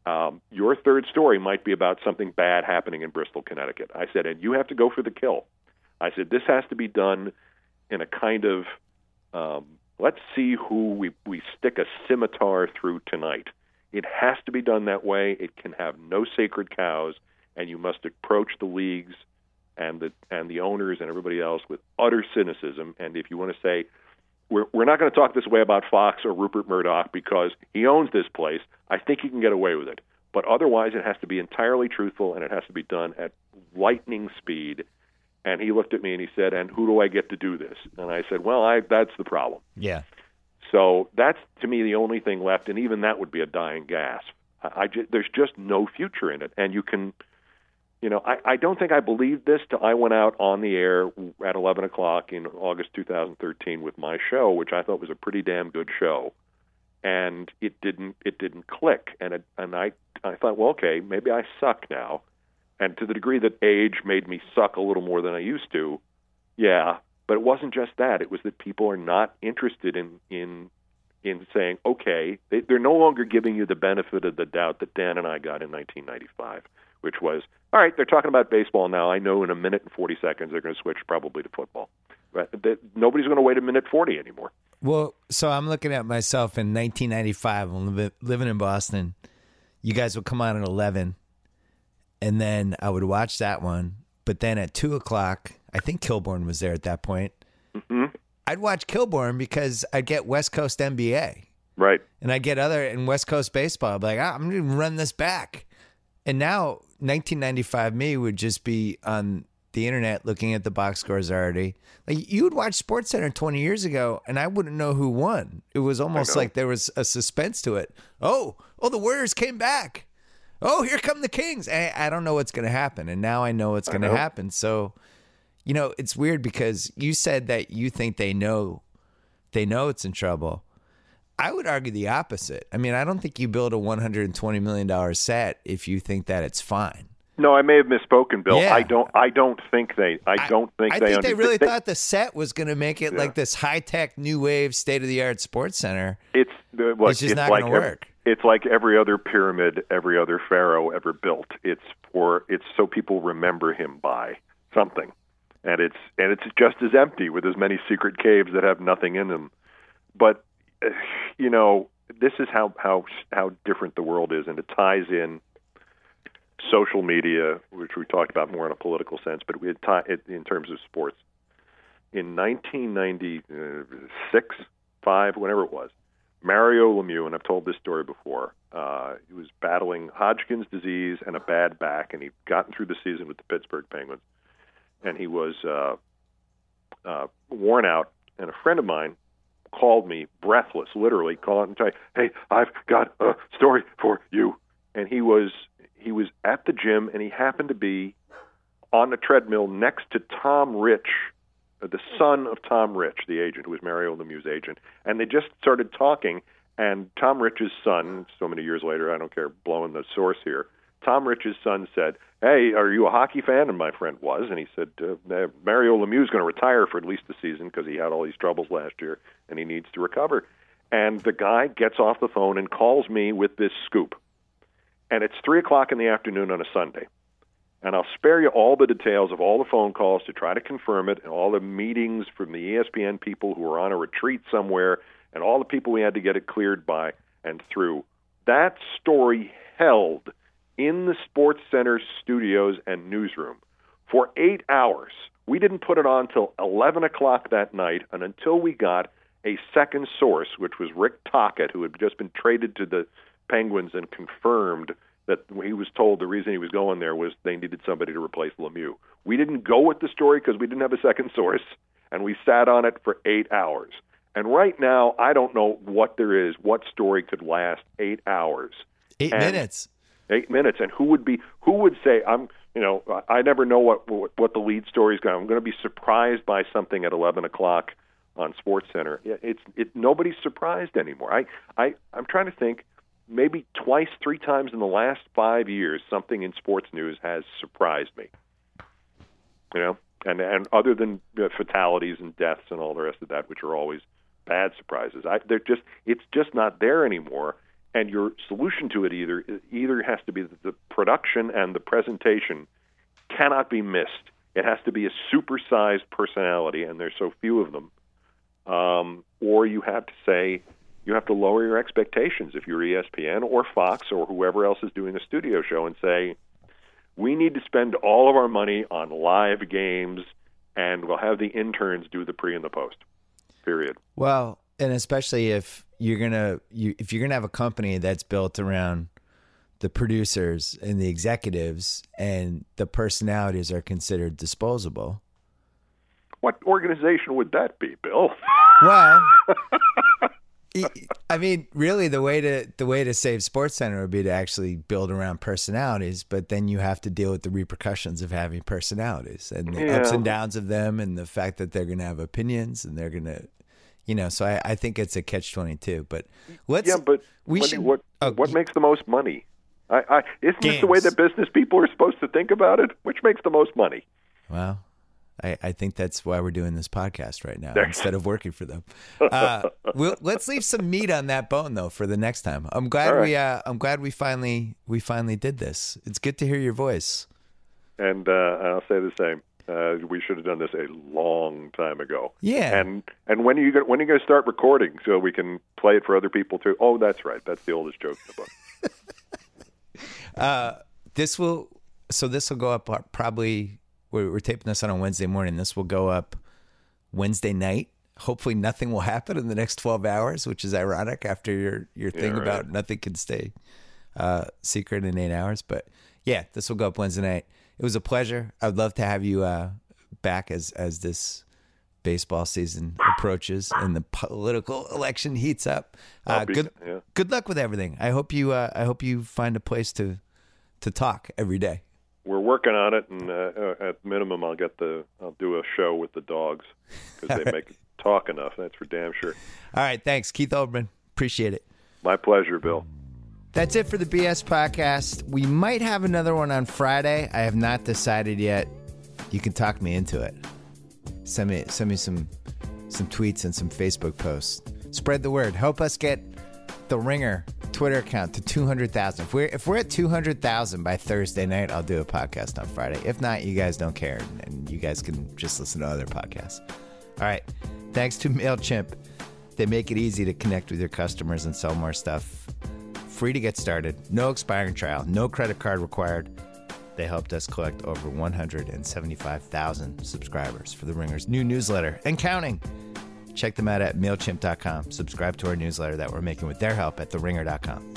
[SPEAKER 3] Um, your third story might be about something bad happening in Bristol, Connecticut. I said, and you have to go for the kill. I said, this has to be done in a kind of um, let's see who we, we stick a scimitar through tonight. It has to be done that way. It can have no sacred cows, and you must approach the leagues and the and the owners and everybody else with utter cynicism. And if you want to say we're we're not going to talk this way about Fox or Rupert Murdoch because he owns this place, I think he can get away with it. But otherwise, it has to be entirely truthful and it has to be done at lightning speed. And he looked at me and he said, "And who do I get to do this?" And I said, "Well, I that's the problem."
[SPEAKER 1] Yeah.
[SPEAKER 3] So that's to me the only thing left, and even that would be a dying gasp. I, I ju- there's just no future in it, and you can, you know, I, I don't think I believed this till I went out on the air at 11 o'clock in August 2013 with my show, which I thought was a pretty damn good show, and it didn't it didn't click, and it, and I I thought, well, okay, maybe I suck now, and to the degree that age made me suck a little more than I used to, yeah, but it wasn't just that. It was that people are not interested in in in saying, okay, they, they're no longer giving you the benefit of the doubt that Dan and I got in 1995, which was, all right, they're talking about baseball now. I know in a minute and 40 seconds they're going to switch probably to football. But nobody's going to wait a minute 40 anymore.
[SPEAKER 1] Well, so I'm looking at myself in 1995. I'm living in Boston. you guys would come on at eleven, and then I would watch that one. But then at two o'clock, I think Kilborn was there at that point.
[SPEAKER 3] Mm-hmm.
[SPEAKER 1] I'd watch Kilborn because I'd get West Coast NBA
[SPEAKER 3] Right.
[SPEAKER 1] and I get other in West Coast baseball. I'd be like, ah, I'm going to run this back. And now 1995 me would just be on the internet looking at the box scores already. Like you would watch SportsCenter 20 years ago, and I wouldn't know who won. It was almost like there was a suspense to it. Oh, oh, the Warriors came back. Oh, here come the Kings. I, I don't know what's going to happen, and now I know what's going to happen. So, you know, it's weird because you said that you think they know, they know it's in trouble. I would argue the opposite. I mean, I don't think you build a $120 million set if you think that it's fine.
[SPEAKER 3] No, I may have misspoken, Bill.
[SPEAKER 1] Yeah.
[SPEAKER 3] I don't. I don't think they. I don't think
[SPEAKER 1] I
[SPEAKER 3] they.
[SPEAKER 1] think they really thought the set was going to make it
[SPEAKER 3] Yeah.
[SPEAKER 1] like this high tech, new wave, state of the art sports center.
[SPEAKER 3] it's uh, the, look,
[SPEAKER 1] It's just not
[SPEAKER 3] like
[SPEAKER 1] gonna work.
[SPEAKER 3] It's like every other pyramid, every other pharaoh ever built. It's for. It's so people remember him by something, and it's and it's just as empty with as many secret caves that have nothing in them. But you know, this is how how how different the world is, and it ties in social media, which we talked about more in a political sense, but it, tie, it in terms of sports. In 1996, five, whenever it was, Mario Lemieux, and I've told this story before, uh, he was battling Hodgkin's disease and a bad back, and he'd gotten through the season with the Pittsburgh Penguins, and he was uh, uh, worn out. And a friend of mine called me, breathless, literally, called and say, "Hey, I've got a story for you." And he was he was at the gym, and he happened to be on the treadmill next to Tom Rich, the son of Tom Rich, the agent who was Mario Lemieux's agent, and they just started talking. And Tom Rich's son, so many years later, I don't care, blowing the source here. Tom Rich's son said, "Hey, are you a hockey fan?" And my friend was, and he said, uh, "Mario is going to retire for at least the season because he had all these troubles last year and he needs to recover." And the guy gets off the phone and calls me with this scoop, and it's three o'clock in the afternoon on a Sunday and I'll spare you all the details of all the phone calls to try to confirm it, and all the meetings from the ESPN people who were on a retreat somewhere, and all the people we had to get it cleared by and through. That story held in the SportsCenter studios and newsroom for eight hours. We didn't put it on till 11 o'clock that night, and until we got a second source, which was Rick Tocchet, who had just been traded to the Penguins and confirmed that he was told the reason he was going there was they needed somebody to replace Lemieux. We didn't go with the story because we didn't have a second source, and we sat on it for eight hours. And right now, I don't know what there is, what story could last eight hours,
[SPEAKER 1] Eight
[SPEAKER 3] And-
[SPEAKER 1] minutes.
[SPEAKER 3] eight minutes, and who would be who would say I'm, you know, I I never know what what, what the lead story is going. I'm going to be surprised by something at 11 o'clock on SportsCenter. Yeah, It's it nobody's surprised anymore. I I I'm trying to think. Maybe twice, three times in the last five years, something in sports news has surprised me. You know, and and other than fatalities and deaths and all the rest of that, which are always bad surprises, I they're just it's just not there anymore. And your solution to it either either has to be that the production and the presentation cannot be missed. It has to be a supersized personality, and there's so few of them. Um, or you have to say you have to lower your expectations if you're ESPN or Fox or whoever else is doing a studio show and say we need to spend all of our money on live games, and we'll have the interns do the pre and the post. Period.
[SPEAKER 1] Well, and especially if you're gonna you if you're gonna have a company that's built around the producers and the executives and the personalities are considered disposable.
[SPEAKER 3] What organization would that be, Bill?
[SPEAKER 1] Well, I- I mean, really, the way to the way to save SportsCenter would be to actually build around personalities, but then you have to deal with the repercussions of having personalities and the ups and downs of them, and the fact that they're going to have opinions and they're going to, you know. So I, I think it's a catch twenty two. But let's
[SPEAKER 3] yeah, but
[SPEAKER 1] we
[SPEAKER 3] what,
[SPEAKER 1] should
[SPEAKER 3] what
[SPEAKER 1] oh,
[SPEAKER 3] what makes the most money? I, I isn't this the way that business people are supposed to think about it? Which makes the most money?
[SPEAKER 1] Well, I, I think that's why we're doing this podcast right now instead of working for them. Uh, we'll, let's leave some meat on that bone though for the next time. I'm glad
[SPEAKER 3] right.
[SPEAKER 1] we uh, I'm glad we finally we finally did this. It's good to hear your voice.
[SPEAKER 3] And uh, I'll say the same. Uh, we should have done this a long time ago.
[SPEAKER 1] Yeah.
[SPEAKER 3] And and when are you gonna, when are you going to start recording so we can play it for other people too? Oh, that's right. That's the oldest joke in the book.
[SPEAKER 1] Uh, this will so this will go up uh, probably. We're, we're taping this on a Wednesday morning. This will go up Wednesday night. Hopefully, nothing will happen in the next twelve hours, which is ironic after your your thing
[SPEAKER 3] right.
[SPEAKER 1] about nothing can stay uh, secret in eight hours. But yeah, this will go up Wednesday night. It was a pleasure. I'd love to have you uh, back as as this baseball season approaches and the political election heats up. Uh,
[SPEAKER 3] be-
[SPEAKER 1] good
[SPEAKER 3] yeah.
[SPEAKER 1] good luck with everything. I hope you uh, I hope you find a place to to talk every day.
[SPEAKER 3] We're working on it, and uh, at minimum, I'll get the I'll do a show with the dogs because they make talk enough. That's for damn sure.
[SPEAKER 1] All right, thanks, Keith Olbermann. Appreciate it.
[SPEAKER 3] My pleasure, Bill.
[SPEAKER 1] That's it for the BS podcast. We might have another one on Friday. I have not decided yet. You can talk me into it. Send me send me some some tweets and some Facebook posts. Spread the word. Help us get the Ringer Twitter account to two hundred thousand. If we're if we're at two hundred thousand by Thursday night, I'll do a podcast on Friday. If not, you guys don't care, and you guys can just listen to other podcasts. All right. Thanks to Mailchimp. They make it easy to connect with your customers and sell more stuff. Free to get started, no expiring trial, no credit card required. They helped us collect over 175,000 subscribers for the Ringer's new newsletter and counting. Check them out at MailChimp.com. Subscribe to our newsletter that we're making with their help at TheRinger.com.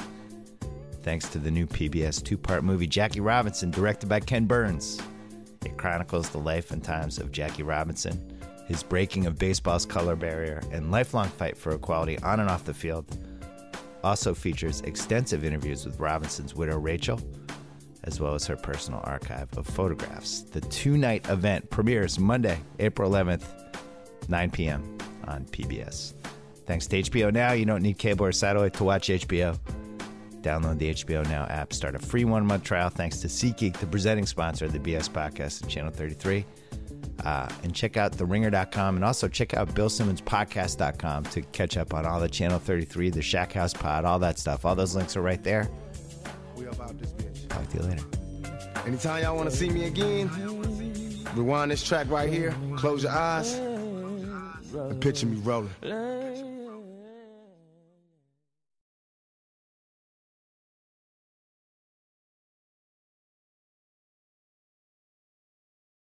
[SPEAKER 1] Thanks to the new PBS two part movie Jackie Robinson, directed by Ken Burns. It chronicles the life and times of Jackie Robinson, his breaking of baseball's color barrier, and lifelong fight for equality on and off the field. Also features extensive interviews with Robinson's widow, Rachel, as well as her personal archive of photographs. The two night event premieres Monday, April 11th, 9 p.m. on PBS. Thanks to HBO Now. You don't need cable or satellite to watch HBO. Download the HBO Now app. Start a free one month trial thanks to SeatGeek, the presenting sponsor of the BS podcast and Channel 33. Uh, and check out theringer.com and also check out BillSimmonsPodcast.com to catch up on all the Channel 33, the Shack House Pod, all that stuff. All those links are right there.
[SPEAKER 2] We about this bitch.
[SPEAKER 1] Talk to you later.
[SPEAKER 2] Anytime y'all want to see me again, rewind this track right here, close your eyes, picture me rolling.